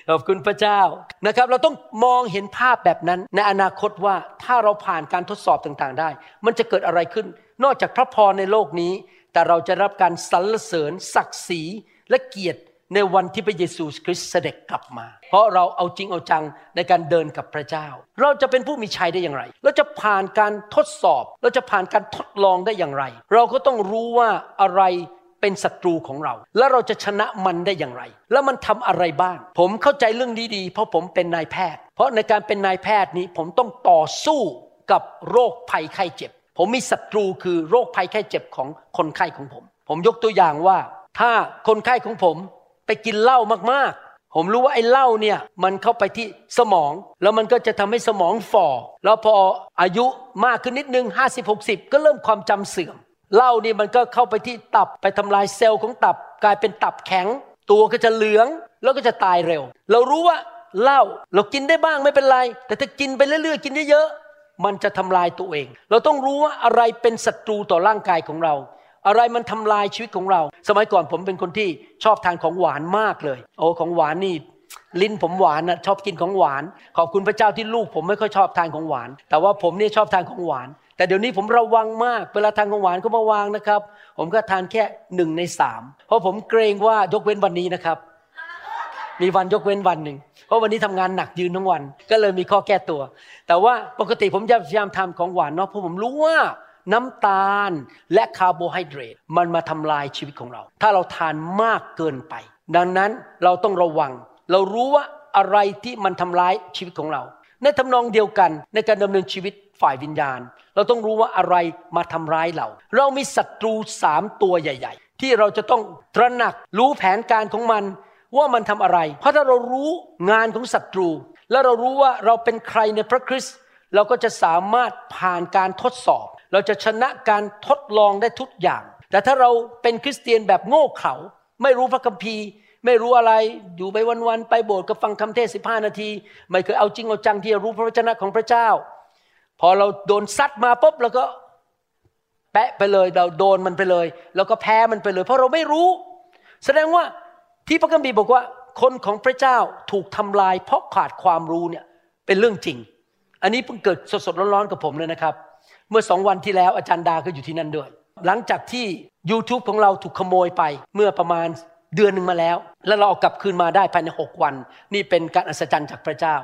ขอบคุณพระเจ้านะครับ เราต้องมองเห็นภาพแบบนั้น ในอนาคตว่าถ้าเราผ่านการทดสอบต่างๆได้ มันจะเกิดอะไรขึ้น นอกจากพระพรในโลกนี้ แต่เราจะรับการสรรเสริญ ศักดิ์ศรีและเกียรติในวันที่พระเยซูคริสต์เสด็จกลับมา เพราะเราเอาจริงเอาจังในการเดินกับพระเจ้า เราจะเป็นผู้มีชัยได้อย่างไร เราจะผ่านการทดสอบ เราจะผ่านการทดลองได้อย่างไร เราก็ต้องรู้ว่าอะไร เป็นศัตรูของเรา แล้วเราจะชนะมันได้อย่างไร แล้วมันทำอะไรบ้าง ผมเข้าใจเรื่องนี้ดี เพราะผมเป็นนายแพทย์ เพราะในการเป็นนายแพทย์นี้ผมต้องต่อสู้กับโรคภัยไข้เจ็บ ผมมีศัตรูคือโรคภัยไข้เจ็บของคนไข้ของผม ผมยกตัวอย่างว่า ถ้าคนไข้ของผมไปกินเหล้ามากๆ ผมรู้ว่าไอ้เหล้าเนี่ยมันเข้าไปที่สมอง แล้วมันก็จะทำให้สมองฝ่อแล้วพออายุมากขึ้นนิดนึง50 60 ก็เริ่มความจำเสื่อม เหล้านี่มันก็เข้าไปที่ตับไปทำลายเซลล์ของตับกลายเป็นตับแข็ง ตัวก็จะเหลืองแล้วก็จะตายเร็ว เรารู้ว่าเหล้าเรากินได้บ้างไม่เป็นไร แต่ถ้ากินไปเรื่อยๆกินเยอะๆมันจะทำลายตัวเอง เราต้องรู้ว่าอะไรเป็นศัตรูต่อร่างกายของเรา อะไรมันทำลายชีวิตของเรา สมัยก่อนผมเป็นคนที่ชอบทานของหวานมากเลย โอ้ของหวานนี่ลิ้นผมหวานนะชอบกินของหวาน ขอบคุณพระเจ้าที่ลูกผมไม่ค่อยชอบทานของหวาน แต่ว่าผมนี่ชอบทานของหวาน แต่เดี๋ยวนี้ผมระวังมาก เวลาทานของหวานก็มาวางนะครับ ผมก็ทานแค่หนึ่งในสามเพราะผมเกรงว่ายกเว้นวันนี้นะครับ มีวันยกเว้นวันหนึ่งเพราะวันนี้ทำงานหนักยืนทั้งวัน ก็เลยมีข้อแก้ตัว แต่ว่าปกติผมพยายามทำของหวานเนาะเพราะผมรู้ว่าน้ำตาลและคาร์โบไฮเดรตมันมาทำลายชีวิตของเรา ถ้าเราทานมากเกินไป ดังนั้นเราต้องระวัง เรารู้ว่าอะไรที่มันทำร้ายชีวิตของเรา ในทำนองเดียวกันในการดำเนินชีวิตฝ่ายวิญญาณ เราต้องรู้ว่าอะไรมาทำร้ายเรา เรามีศัตรูสามตัวใหญ่ ๆ ที่เราจะต้องตระหนักรู้แผนการของมันว่ามันทำอะไร เพราะถ้าเรารู้งานของศัตรู และเรารู้ว่าเราเป็นใครในพระคริสต์เราก็จะสามารถผ่านการทดสอบ เราจะชนะการทดลองได้ทุกอย่าง แต่ถ้าเราเป็นคริสเตียนแบบโง่เขลาไม่รู้พระคัมภีร์ ไม่รู้อะไรอยู่ไปวันๆไปโบสถ์ก็ฟังคำเทศสิบห้านาที ไม่เคยเอาจริงเอาจังที่จะรู้พระวจนะของพระเจ้า อเราโดนซัดมาปุ๊บเราก็แปะไปเลยเราโดนมันไปเลย แล้วก็แพ้มันไปเลย เพราะเราไม่รู้ แสดงว่าที่พระคัมภีร์บอกว่า คนของพระเจ้าถูกทำลาย เพราะขาดความรู้เนี่ยเป็นเรื่องจริง อันนี้เพิ่งเกิดสดๆร้อนๆกับผมเลยนะครับ เมื่อสองวันที่แล้วอาจารย์ดาก็อยู่ที่นั่นด้วย หลังจากที่ YouTube ของเราถูกขโมยไปเมื่อประมาณเดือนหนึ่งมาแล้ว แล้วเราเอากลับคืนมาได้ภายในหกวัน นี่เป็นการอัศจรรย์จากพระเจ้า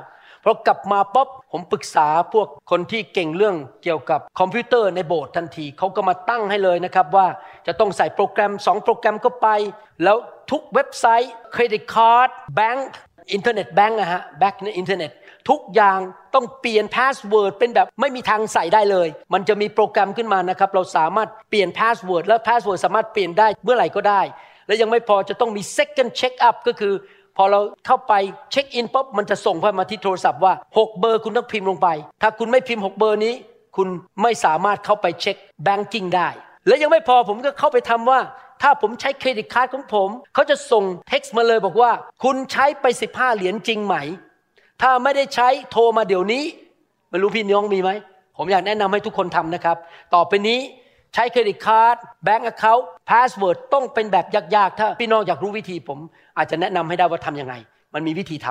พอกลับมาป๊บผมปรึกษาพวกคนที่เก่งเรื่องเกี่ยวกับคอมพิวเตอร์ในโบสถ์ทันทีเขาก็มาตั้งให้เลยนะครับว่าจะต้องใส่โปรแกรมสองโปรแกรมเข้าไป แล้วทุกเว็บไซต์ credit card แบงก์อินเทอร์เน็ตแบงก์อะฮะแบงก์ในอินเทอร์เน็ตทุกอย่างต้องเปลี่ยน password เป็นแบบไม่มีทางใส่ได้เลย มันจะมีโปรแกรมขึ้นมานะครับ เราสามารถเปลี่ยน password แล้ว password สามารถเปลี่ยนได้เมื่อไหร่ก็ได้ และยังไม่พอจะต้องมี second check up ก็คือ อเราเข้าไป check in ปุ๊บมันจะส่งเข้ามาที่โทรศัพท์ว่า 6 เบอร์คุณต้องพิมพ์ลงไป ถ้าคุณไม่พิมพ์ 6 เบอร์นี้ คุณไม่สามารถเข้าไป check banking ได้ และยังไม่พอผมก็เข้าไปทำว่า ถ้าผมใช้ credit card ของผม เขาจะส่งเท็กซ์มาเลยบอกว่า คุณใช้ไป 15 เหรียญจริงไหม ถ้าไม่ได้ใช้โทรมาเดี๋ยวนี้ไม่รู้พี่น้องมีไหมผมอยากแนะนำให้ทุกคนทำนะครับ ต่อไปนี้ใช้ credit card bank account password ต้องเป็นแบบยากๆ ถ้าพี่น้องอยากรู้วิธีผมอาจจะแนะนำให้ได้ว่าทำยังไง มันมีวิธี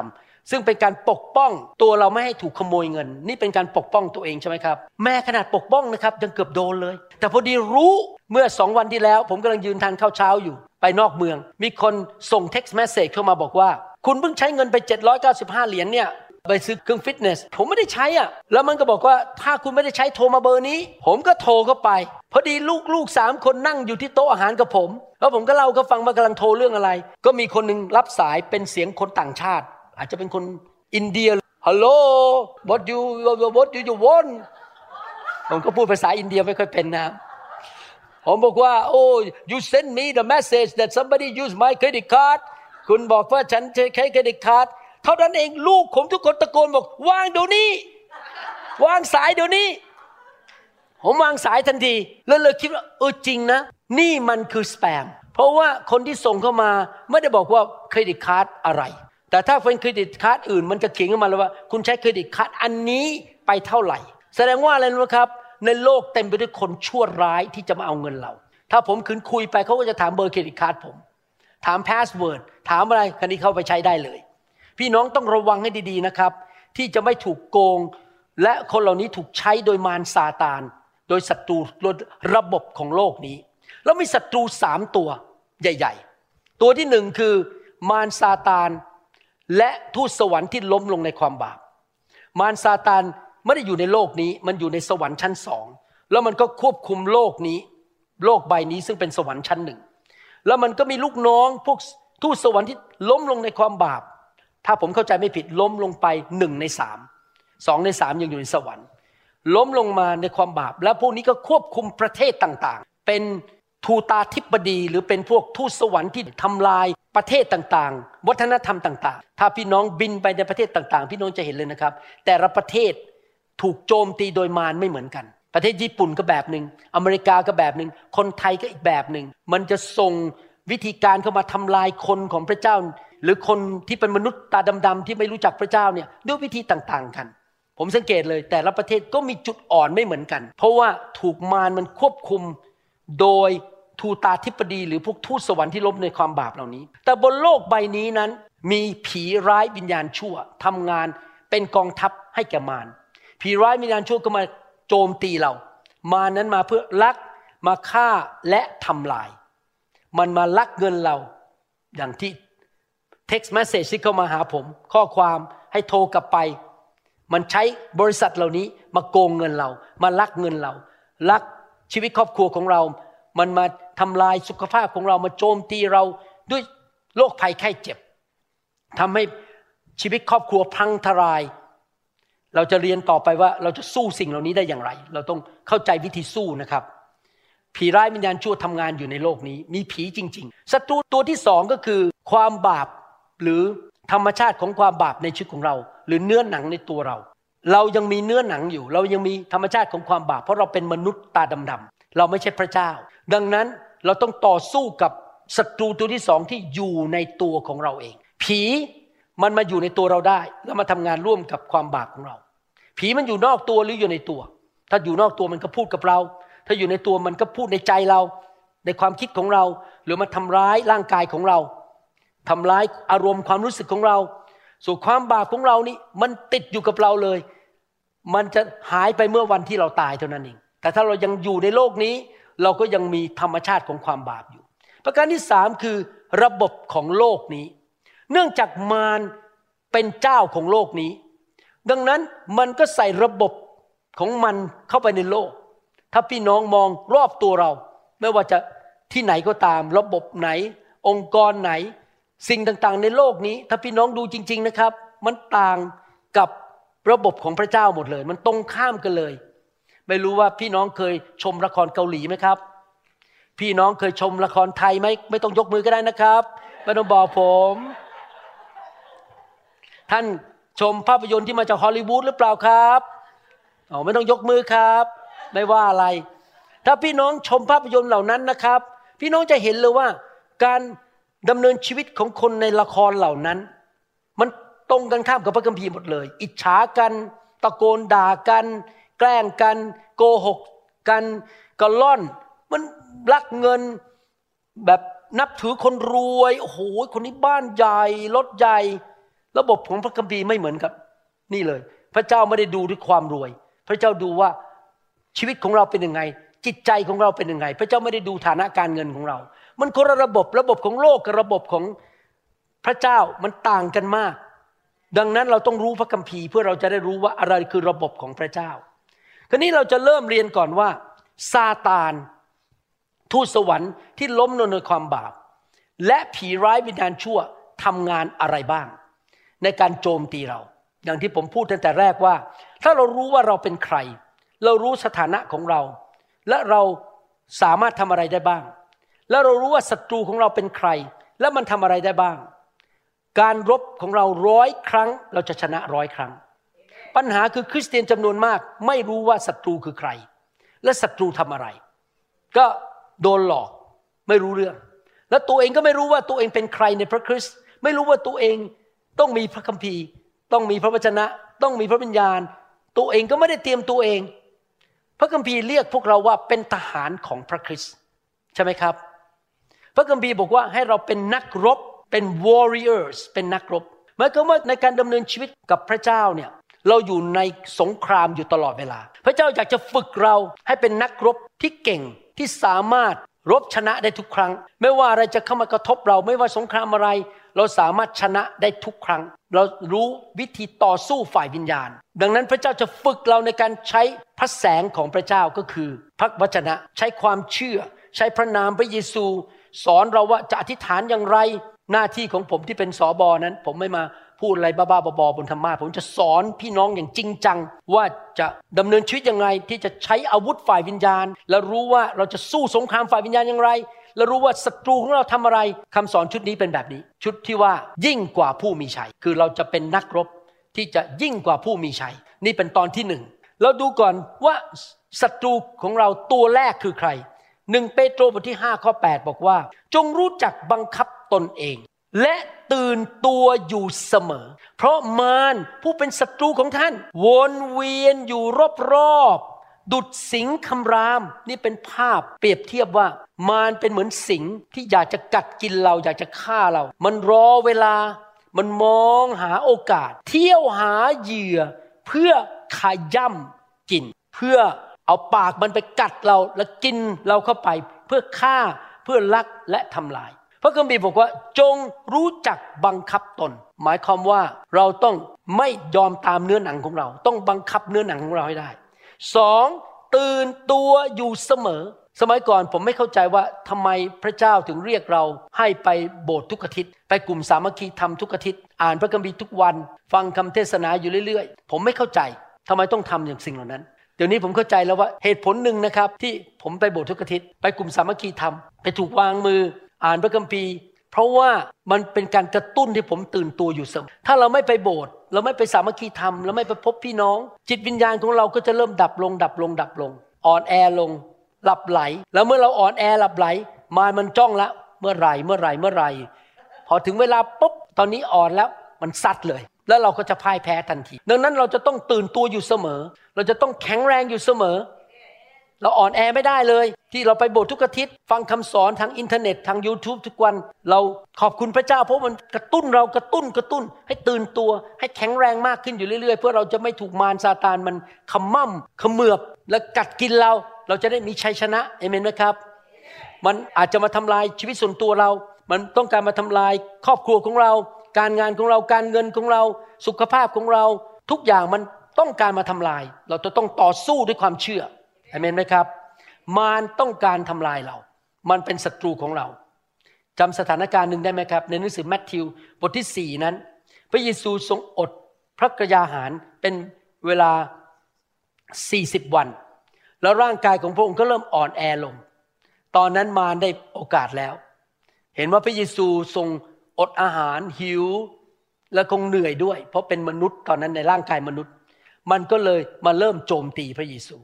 ซึ่งเป็นการปกป้องตัวเราไม่ให้ถูกขโมยเงิน นี่เป็นการปกป้องตัวเองใช่ไหมครับ แม้ขนาดปกป้องนะครับยังเกือบโดนเลย แต่พอดีรู้เมื่อสองวันที่แล้ว ผมกำลังยืนทานข้าวเช้าอยู่ ไปนอกเมือง มีคนส่ง text message เข้ามาบอกว่า คุณเพิ่งใช้เงินไป 795 เหรียญเนี่ยไปซื้อเครื่องฟิตเนส ผมไม่ได้ใช้อะ แล้วมันก็บอกว่าถ้าคุณไม่ได้ใช้โทรมาเบอร์นี้ ผมก็โทรเข้าไป พอดีลูกลูกสามคนนั่งอยู่ที่โต๊ะอาหารกับผม แล้วผมก็เล่าก็ฟังว่ากำลังโทรเรื่องอะไร ก็มีคนหนึ่งรับสายเป็นเสียงคนต่างชาติ อาจจะเป็นคนอินเดียฮัลโหล what you what do you want ผมก็พูดภาษาอินเดียไม่ค่อยเป็นนะผมบอกว่า โอ้ you send me the message that somebody use my credit card คุณบอกว่าฉันใช้เครดิตการ์ดเท่านั้นเองลูกผมทุกคนตะโกนบอกวางเดี๋ยวนี้ วางสายเดี๋ยวนี้ ผมวางสายทันที แล้วเลยคิดว่าเออจริงนะ นี่มันคือสแปม เพราะว่าคนที่ส่งเข้ามาไม่ได้บอกว่า credit card อะไร แต่ถ้าเป็น credit card อื่นมันจะเขียนขึ้นมาเลยว่า คุณใช้ credit card อันนี้ไปเท่าไหร่ แสดงว่าอะไรนะครับ ในโลกเต็มไปด้วยคนชั่วร้ายที่จะมาเอาเงินเรา ถ้าผมขืนคุยไปเขาก็จะถามเบอร์ credit card ผม ถาม password ถามอะไรคราวนี้เข้าไปใช้ได้เลย พี่น้องต้องระวังให้ดีๆนะครับ ที่จะไม่ถูกโกง และคนเหล่านี้ถูกใช้โดยมารซาตาน โดยศัตรูระบบของโลกนี้ แล้วมีศัตรูสามตัวใหญ่ ๆ ตัวที่หนึ่งคือมารซาตาน และทูตสวรรค์ที่ล้มลงในความบาป มารซาตานไม่ได้อยู่ในโลกนี้ มันอยู่ในสวรรค์ชั้นสองแล้วมันก็ควบคุมโลกนี้ โลกใบนี้ซึ่งเป็นสวรรค์ชั้นหนึ่งแล้วมันก็มีลูกน้องพวกทูตสวรรค์ที่ล้มลงในความบาป ถ้าผมเข้าใจไม่ผิดล้มลงไปหนึ่งในสามสองในสามยังอยู่ในสวรรค์ ล้มลงมาในความบาป แล้วพวกนี้ก็ควบคุมประเทศต่างๆ เป็น ทูตาธิบดีหรือเป็นพวกทูตสวรรค์ที่ทำลายประเทศต่างๆ วัฒนธรรมต่างๆ ถ้าพี่น้องบินไปในประเทศต่างๆ พี่น้องจะเห็นเลยนะครับ แต่ละประเทศถูกโจมตีโดยมารไม่เหมือนกัน ประเทศญี่ปุ่นก็แบบหนึ่งอเมริกาก็แบบหนึ่งคนไทยก็อีกแบบหนึ่งมันจะส่งวิธีการเข้ามาทำลายคนของพระเจ้า หรือคนที่เป็นมนุษย์ตาดำๆที่ไม่รู้จักพระเจ้าเนี่ยด้วยวิธีต่างๆกัน ผมสังเกตเลยแต่ละประเทศก็มีจุดอ่อนไม่เหมือนกัน เพราะว่าถูกมารมันควบคุมโดย ทูตาธิปดี หรือพวกทูตสวรรค์ที่ล้มในความบาปเหล่านี้ แต่บนโลกใบนี้นั้นมีผีร้ายวิญญาณชั่วทำงานเป็นกองทัพให้แก่มารผีร้ายวิญญาณชั่วก็มาโจมตีเรา มานั้นมาเพื่อลักมาฆ่าและทำลาย มันมาลักเงินเราอย่างที่ text message ที่เข้ามาหาผม ข้อความให้โทรกลับไป มันใช้บริษัทเหล่านี้มาโกงเงินเรา มาลักเงินเรา ลักชีวิตครอบครัวของเรา มันมาทำลายสุขภาพของเรามาโจมตีเราด้วยโรคภัยไข้เจ็บทำให้ชีวิตครอบครัวพังทลาย เราจะเรียนต่อไปว่าเราจะสู้สิ่งเหล่านี้ได้อย่างไร เราต้องเข้าใจวิธีสู้นะครับ ผีร้ายวิญญาณชั่วทำงานอยู่ในโลกนี้ มีผีจริงๆศัตรูตัวที่สองก็คือ ความบาปหรือธรรมชาติของความบาปในชีวิตของเรา หรือเนื้อหนังในตัวเรา เรายังมีเนื้อหนังอยู่ เรายังมีธรรมชาติของความบาปเพราะเราเป็นมนุษย์ตาดำๆเราไม่ใช่พระเจ้า ดังนั้นเราต้องต่อสู้กับศัตรูตัวที่สองที่อยู่ในตัวของเราเอง ผีมันมาอยู่ในตัวเราได้ แล้วมาทำงานร่วมกับความบาปของเรา ผีมันอยู่นอกตัวหรืออยู่ในตัว ถ้าอยู่นอกตัวมันก็พูดกับเรา ถ้าอยู่ในตัวมันก็พูดในใจเรา ในความคิดของเรา หรือมาทำร้ายร่างกายของเราทำร้ายอารมณ์ความรู้สึกของเรา ส่วนความบาปของเรานี่มันติดอยู่กับเราเลย มันจะหายไปเมื่อวันที่เราตายเท่านั้นเองแต่ถ้าเรายังอยู่ในโลกนี้ เราก็ยังมีธรรมชาติของความบาปอยู่ ประการที่สามคือระบบของโลกนี้ เนื่องจากมารเป็นเจ้าของโลกนี้ ดังนั้นมันก็ใส่ระบบของมันเข้าไปในโลก ถ้าพี่น้องมองรอบตัวเรา ไม่ว่าจะที่ไหนก็ตาม ระบบไหน องค์กรไหน สิ่งต่างๆ ในโลกนี้ ถ้าพี่น้องดูจริง ๆนะครับ มันต่างกับระบบของพระเจ้าหมดเลย มันตรงข้ามกันเลย ไม่รู้ว่าพี่น้องเคยชมละครเกาหลีไหมครับ พี่น้องเคยชมละครไทยไหมไม่ต้องยกมือก็ได้นะครับไม่ต้องบอกผม ท่านชมภาพยนตร์ที่มาจากฮอลลีวูดหรือเปล่าครับอ๋อไม่ต้องยกมือครับ ไม่ว่าอะไร ถ้าพี่น้องชมภาพยนตร์เหล่านั้นนะครับ พี่น้องจะเห็นเลยว่า การดำเนินชีวิตของคนในละครเหล่านั้น มันตรงกันข้ามกับพระคัมภีร์หมดเลย อิจฉากัน ตะโกนด่ากัน แกล้งกัน โกหกกันกระล่อน มันลักเงินแบบนับถือคนรวยโอ้โหคนนี้บ้านใหญ่รถใหญ่ ระบบของพระคัมภีร์ไม่เหมือนกับ นี่เลย พระเจ้าไม่ได้ดูด้วยความรวย พระเจ้าดูว่าชีวิตของเราเป็นยังไง จิตใจของเราเป็นยังไง พระเจ้าไม่ได้ดูฐานะการเงินของเรา มันคนละระบบระบบของโลกกับระบบของพระเจ้ามันต่างกันมาก ดังนั้นเราต้องรู้พระคัมภีร์เพื่อเราจะได้รู้ว่าอะไรคือระบบของพระเจ้า คราวนี้เราจะเริ่มเรียนก่อนว่าซาตาน ทูตสวรรค์ที่ล้มในความบาป และผีร้ายวิญญาณชั่วทำงานอะไรบ้าง ในการโจมตีเรา อย่างที่ผมพูดตั้งแต่แรกว่า ถ้าเรารู้ว่าเราเป็นใคร เรารู้สถานะของเรา และเราสามารถทำอะไรได้บ้าง และเรารู้ว่าศัตรูของเราเป็นใคร และมันทำอะไรได้บ้าง การรบของเราร้อยครั้ง เราจะชนะร้อยครั้ง ปัญหาคือคริสเตียนจำนวนมาก ไม่รู้ว่าศัตรูคือใคร และศัตรูทำอะไร ก็โดนหลอกไม่รู้เรื่อง แล้วตัวเองก็ไม่รู้ว่าตัวเองเป็นใครในพระคริสต์ไม่รู้ว่าตัวเองต้องมีพระคัมภีร์ ต้องมีพระวจนะ ต้องมีพระวิญญาณ ตัวเองก็ไม่ได้เตรียมตัวเอง พระคัมภีร์เรียกพวกเราว่าเป็นทหารของพระคริสต์ใช่ไหมครับ พระคัมภีร์บอกว่าให้เราเป็นนักรบเป็น warriors เป็นนักรบหมายความว่าในการดำเนินชีวิตกับพระเจ้าเนี่ย เราอยู่ในสงครามอยู่ตลอดเวลา พระเจ้าอยากจะฝึกเราให้เป็นนักรบที่เก่งที่สามารถรบชนะได้ทุกครั้ง ไม่ว่าอะไรจะเข้ามากระทบเราไม่ว่าสงครามอะไร เราสามารถชนะได้ทุกครั้ง เรารู้วิธีต่อสู้ฝ่ายวิญญาณ ดังนั้นพระเจ้าจะฝึกเราในการใช้พระแสงของพระเจ้าก็คือ พระวจนะใช้ความเชื่อ ใช้พระนามพระเยซู สอนเราว่าจะอธิษฐานอย่างไร หน้าที่ของผมที่เป็นสอบอนั้น ผมไม่มา พูดอะไรบ้าๆบอๆบนธรรมะผมจะสอนพี่น้องอย่างจริงจัง ว่าจะดำเนินชีวิตยังไงที่จะใช้อาวุธฝ่ายวิญญาณ และรู้ว่าเราจะสู้สงครามฝ่ายวิญญาณอย่างไร และรู้ว่าศัตรูของเราทำอะไรคำสอนชุดนี้เป็นแบบนี้ ชุดที่ว่ายิ่งกว่าผู้มีชัย คือเราจะเป็นนักรบที่จะยิ่งกว่าผู้มีชัย นี่เป็นตอนที่หนึ่งเราดูก่อนว่าศัตรูของเราตัวแรกคือใครหนึ่งเปโตรบทที่5ข้อ8บอกว่า จงรู้จักบังคับตนเอง และตื่นตัวอยู่เสมอ เพราะมารผู้เป็นศัตรูของท่าน วนเวียนอยู่รอบๆ ดุดสิงคำราม นี่เป็นภาพเปรียบเทียบว่ามารเป็นเหมือนสิงที่อยากจะกัดกินเราอยากจะฆ่าเรา มันรอเวลา มันมองหาโอกาส เที่ยวหาเหยื่อ เพื่อขย่ำกิน เพื่อเอาปากมันไปกัดเราแล้วกินเราเข้าไป เพื่อฆ่าเพื่อลักและทำลาย พระคัมภีร์บอกว่าจงรู้จักบังคับตน หมายความว่าเราต้องไม่ยอมตามเนื้อหนังของเรา ต้องบังคับเนื้อหนังของเราให้ได้สองตื่นตัวอยู่เสมอ สมัยก่อนผมไม่เข้าใจว่าทำไมพระเจ้าถึงเรียกเราให้ไปโบสถ์ทุกอาทิตย์ ไปกลุ่มสามัคคีทำทุกอาทิตย์ อ่านพระคัมภีร์ทุกวัน ฟังคำเทศนาอยู่เรื่อยๆ ผมไม่เข้าใจทำไมต้องทำอย่างสิ่งเหล่านั้น เดี๋ยวนี้ผมเข้าใจแล้วว่าเหตุผลหนึ่งนะครับที่ผมไปโบสถ์ทุกอาทิตย์ ไปกลุ่มสามัคคีทำไปถูกวางมือ อ่านพระคัมภีร์ เพราะว่ามันเป็นการกระตุ้นที่ผมตื่นตัวอยู่เสมอ ถ้าเราไม่ไปโบสถ์เราไม่ไปสามัคคีธรรมเราไม่ไปพบพี่น้อง จิตวิญญาณของเราก็จะเริ่มดับลง ดับลง ดับลง อ่อนแอลง หลับไหล แล้วเมื่อเราอ่อนแอหลับไหล มามันจ้องแล้วเมื่อไรเมื่อไรเมื่อไรพอถึงเวลาปุ๊บตอนนี้อ่อนแล้วมันซัดเลย แล้วเราก็จะพ่ายแพ้ทันที ดังนั้นเราจะต้องตื่นตัวอยู่เสมอ เราจะต้องแข็งแรงอยู่เสมอ เราอ่อนแอไม่ได้เลย ที่เราไปโบสถ์ทุกอาทิตย์ฟังคำสอนทางอินเทอร์เน็ตทาง YouTube ทุกวัน เราขอบคุณพระเจ้า เพราะมันกระตุ้นเรากระตุ้นกระตุ้น ให้ตื่นตัว ให้แข็งแรงมากขึ้นอยู่เรื่อยๆ เพื่อเราจะไม่ถูกมารซาตานมันขมั่มขมือบและกัดกินเรา เราจะได้มีชัยชนะเอเมนไหมครับ มันอาจจะมาทำลายชีวิตส่วนตัวเรา มันต้องการมาทำลายครอบครัวของเรา การงานของเราการเงินของเรา สุขภาพของเรา ทุกอย่างมันต้องการมาทำลาย เราจะต้องต่อสู้ด้วยความเชื่อ อเมนไหมครับ มารต้องการทำลายเรา มันเป็นศัตรูของเราจำสถานการณ์หนึ่งได้ไหมครับ ในหนังสือแมทธิวบทที่สี่นั้น พระเยซูทรงอดพระกยาหารเป็นเวลาสี่สิบวัน แล้วร่างกายของพระองค์ก็เริ่มอ่อนแอลง ตอนนั้นมารได้โอกาสแล้ว เห็นว่าพระเยซูทรงอดอาหารหิว และคงเหนื่อยด้วย เพราะเป็นมนุษย์ตอนนั้นในร่างกายมนุษย์ มันก็เลยมาเริ่มโจมตีพระเยซู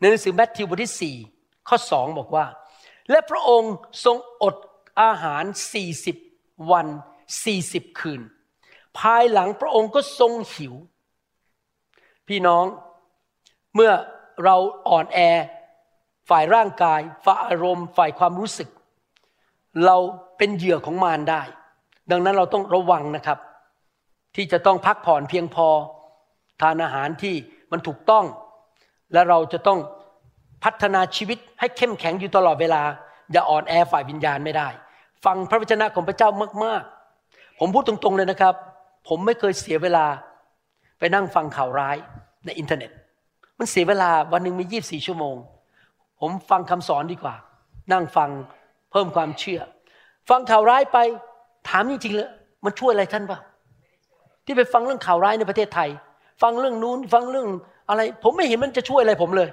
ในหนังสือแมทธิวบทที่สี่ข้อสองบอกว่า และพระองค์ทรงอดอาหารสี่สิบวันสี่สิบคืน ภายหลังพระองค์ก็ทรงหิว พี่น้องเมื่อเราอ่อนแอฝ่ายร่างกาย ฝ่ายอารมณ์ ฝ่ายความรู้สึก เราเป็นเหยื่อของมารได้ ดังนั้นเราต้องระวังนะครับ ที่จะต้องพักผ่อนเพียงพอ ทานอาหารที่มันถูกต้อง และเราจะต้องพัฒนาชีวิตให้เข้มแข็งอยู่ตลอดเวลา อย่าอ่อนแอฝ่ายวิญญาณไม่ได้ ฟังพระวจนะของพระเจ้ามากๆ ผมพูดตรงๆเลยนะครับ ผมไม่เคยเสียเวลา ไปนั่งฟังข่าวร้ายในอินเทอร์เน็ต มันเสียเวลาวันหนึ่งมียี่สี่ชั่วโมง ผมฟังคำสอนดีกว่า นั่งฟังเพิ่มความเชื่อ ฟังข่าวร้ายไปถามจริงๆเลยมันช่วยอะไรท่านเปล่าที่ไปฟังเรื่องข่าวร้ายในประเทศไทย ฟังเรื่องนู้นฟังเรื่อง อะไร ผมไม่เห็นมันจะช่วยอะไรผมเลย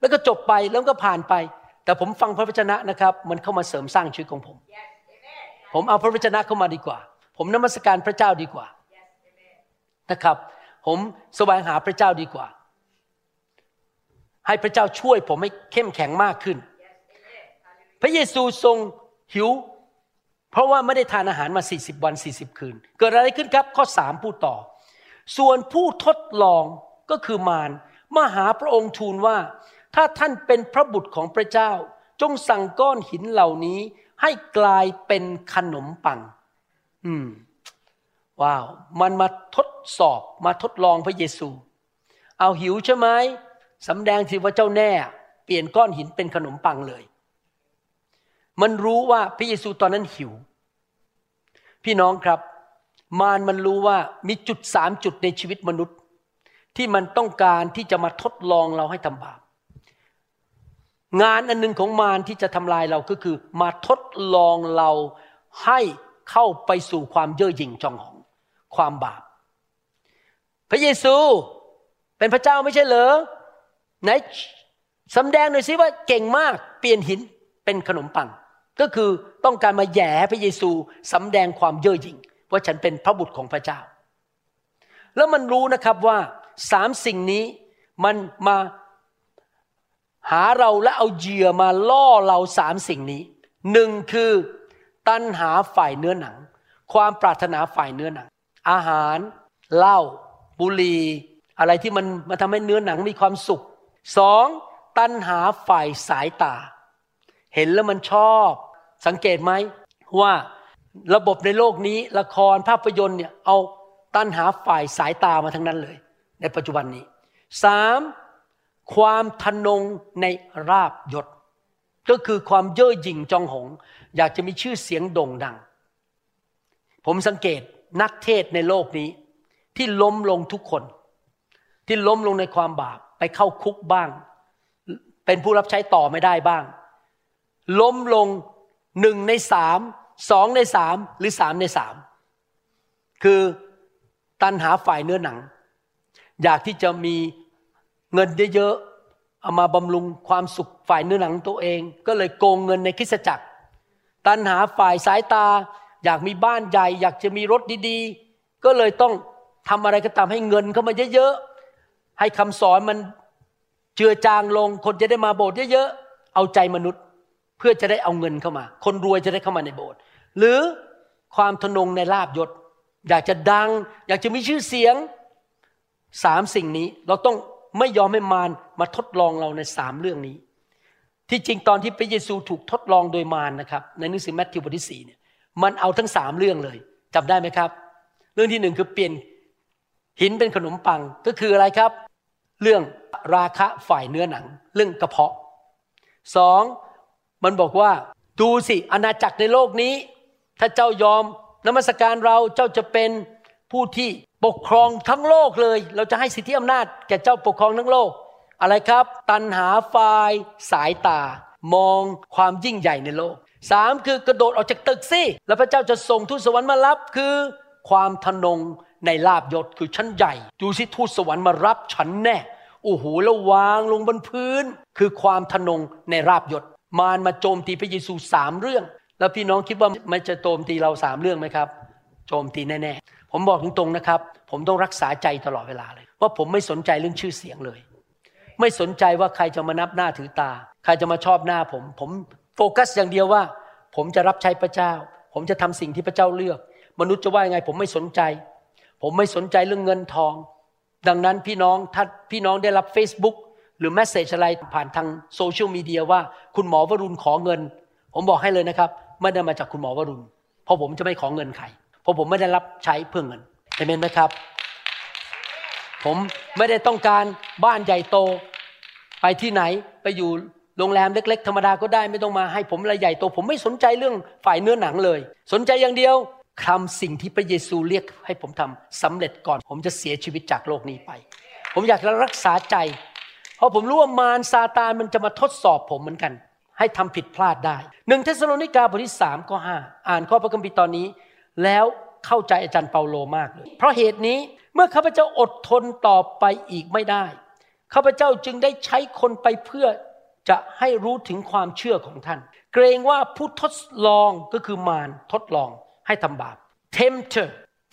แล้วก็จบไปแล้วก็ผ่านไป แต่ผมฟังพระวจนะนะครับ มันเข้ามาเสริมสร้างชีวิตของผม ผมเอาพระวจนะเข้ามาดีกว่า ผมนมัสการพระเจ้าดีกว่านะครับ ผมแสวงหาพระเจ้าดีกว่า ให้พระเจ้าช่วยผมให้เข้มแข็งมากขึ้น พระเยซูทรงหิว เพราะว่าไม่ได้ทานอาหารมา 40 วัน 40 คืน เกิดอะไรขึ้นครับ ข้อสามพูดต่อ ส่วนผู้ทดลอง ก็คือมารมาหาพระองค์ทูลว่า ถ้าท่านเป็นพระบุตรของพระเจ้า จงสั่งก้อนหินเหล่านี้ให้กลายเป็นขนมปัง อืม ว้าว มันมาทดสอบมาทดลองพระเยซู เอาหิวใช่ไหมสำแดงทีว่าเจ้าแน่ เปลี่ยนก้อนหินเป็นขนมปังเลย มันรู้ว่าพระเยซูตอนนั้นหิว พี่น้องครับ มารมันรู้ว่ามีจุดสามจุดในชีวิตมนุษย์ ที่มันต้องการที่จะมาทดลองเราให้ทำบาปงานอันหนึ่งของมารที่จะทำลายเราก็คือ มาทดลองเราให้เข้าไปสู่ความเย่อหยิ่งจองหองความบาป พระเยซูเป็นพระเจ้าไม่ใช่เหรอไหนสำแดงหน่อยสิว่าเก่งมากเปลี่ยนหินเป็นขนมปัง ก็คือต้องการมาแย่พระเยซูสำแดงความเย่อหยิ่งว่าฉันเป็นพระบุตรของพระเจ้า แล้วมันรู้นะครับว่า สามสิ่งนี้มันมาหาเราและเอาเหยื่อมาล่อเราสามสิ่งนี้หนึ่งคือตัณหาฝ่ายเนื้อหนัง ความปรารถนาฝ่ายเนื้อหนัง อาหารเหล้าบุหรี่อะไรที่มันมาทำให้เนื้อหนังมีความสุขสองตัณหาฝ่ายสายตา เห็นแล้วมันชอบ สังเกตไหมว่าระบบในโลกนี้ละครภาพยนตร์เนี่ยเอาตัณหาฝ่ายสายตามาทั้งนั้นเลย ในปัจจุบันนี้สามความทนงในราบยศ ก็คือความเย่อหยิ่งจองหง อยากจะมีชื่อเสียงโด่งดัง ผมสังเกตนักเทศในโลกนี้ ที่ล้มลงทุกคน ที่ล้มลงในความบาปไปเข้าคุกบ้าง เป็นผู้รับใช้ต่อไม่ได้บ้าง ล้มลงหนึ่งในสามสองในสามหรือสามในสามคือตันหาฝ่ายเนื้อหนัง อยากที่จะมีเงินเยอะๆเอามาบำรุงความสุขฝ่ายเนื้อหนังตัวเอง ก็เลยโกงเงินในคริสตจักร ตันหาฝ่ายสายตา อยากมีบ้านใหญ่ อยากจะมีรถดีๆ ก็เลยต้องทำอะไรก็ตามให้เงินเข้ามาเยอะๆ ให้คำสอนมันเจือจางลง คนจะได้มาโบสถ์เยอะๆ เอาใจมนุษย์เพื่อจะได้เอาเงินเข้ามา คนรวยจะได้เข้ามาในโบสถ์หรือความทนงในลาบยศ อยากจะดัง อยากจะมีชื่อเสียง สามสิ่งนี้เราต้องไม่ยอมให้มารมาทดลองเราในสามเรื่องนี้ ที่จริงตอนที่พระเยซูถูกทดลองโดยมารนะครับ ในหนังสือแมทธิวบทที่สี่เนี่ยมันเอาทั้งสามเรื่องเลยจำได้ไหมครับ เรื่องที่หนึ่งคือเปลี่ยนหินเป็นขนมปังก็คืออะไรครับ เรื่องราคะฝ่ายเนื้อหนัง เรื่องกระเพาะสองมันบอกว่าดูสิอาณาจักรในโลกนี้ ถ้าเจ้ายอมนมัสการเราเจ้าจะเป็น ผู้ที่ปกครองทั้งโลกเลย เราจะให้สิทธิอำนาจแก่เจ้าปกครองทั้งโลก อะไรครับ ตันหาฝ่ายสายตา มองความยิ่งใหญ่ในโลกสามคือกระโดดออกจากตึกสิแล้วพระเจ้าจะส่งทูตสวรรค์มารับคือ ความทนงในลาบยศคือชั้นใหญ่ดูสิทูตสวรรค์มารับฉันแน่โอ้โหแล้ววางลงบนพื้น คือความทนงในราบยศมารมาโจมตีพระเยซูสามเรื่อง แล้วพี่น้องคิดว่ามันจะโจมตีเราสามเรื่องไหมครับ โจมตีแน่ๆ ผมบอกตรงๆนะครับ ผมต้องรักษาใจตลอดเวลาเลย ว่าผมไม่สนใจเรื่องชื่อเสียงเลย ไม่สนใจว่าใครจะมานับหน้าถือตา ใครจะมาชอบหน้าผม ผมโฟกัสอย่างเดียวว่า ผมจะรับใช้พระเจ้า ผมจะทำสิ่งที่พระเจ้าเลือก มนุษย์จะว่ายังไง ผมไม่สนใจ ผมไม่สนใจเรื่องเงินทอง ดังนั้นพี่น้องถ้าพี่น้องได้รับ Facebook หรือแมสเซจอะไรผ่านทางโซเชียลมีเดียว่าคุณหมอวรุณขอเงิน ผมบอกให้เลยนะครับไม่ได้มาจากคุณหมอวรุณ เพราะผมจะไม่ขอเงินใคร ราะผมไม่ได้รับใช้เพื่อเงินเอเมนไหมครับ ผมไม่ได้ต้องการบ้านใหญ่โต ไปที่ไหนไปอยู่โรงแรมเล็ก ๆ ธรรมดาก็ได้ไม่ต้องมาให้ผมอะไรใหญ่โต ผมไม่สนใจเรื่องฝ่ายเนื้อหนังเลย สนใจอย่างเดียวทำสิ่งที่พระเยซูเรียกให้ผมทำสำเร็จก่อน ผมจะเสียชีวิตจากโลกนี้ไป ผมอยากจะรักษาใจ เพราะผมรู้ว่ามารซาตานมันจะมาทดสอบผมเหมือนกัน ให้ทำผิดพลาดได้หนึ่งเทสโลนิกาบทที่สามข้อห้าอ่านข้อพระคัมภีร์ตอนนี้ แล้วเข้าใจอาจารย์เปาโลมากเลย เพราะเหตุนี้เมื่อข้าพเจ้าอดทนต่อไปอีกไม่ได้ข้าพเจ้าจึงได้ใช้คนไปเพื่อจะให้รู้ถึงความเชื่อของท่าน เกรงว่าผู้ทดลองก็คือมารทดลองให้ทำบาป tempter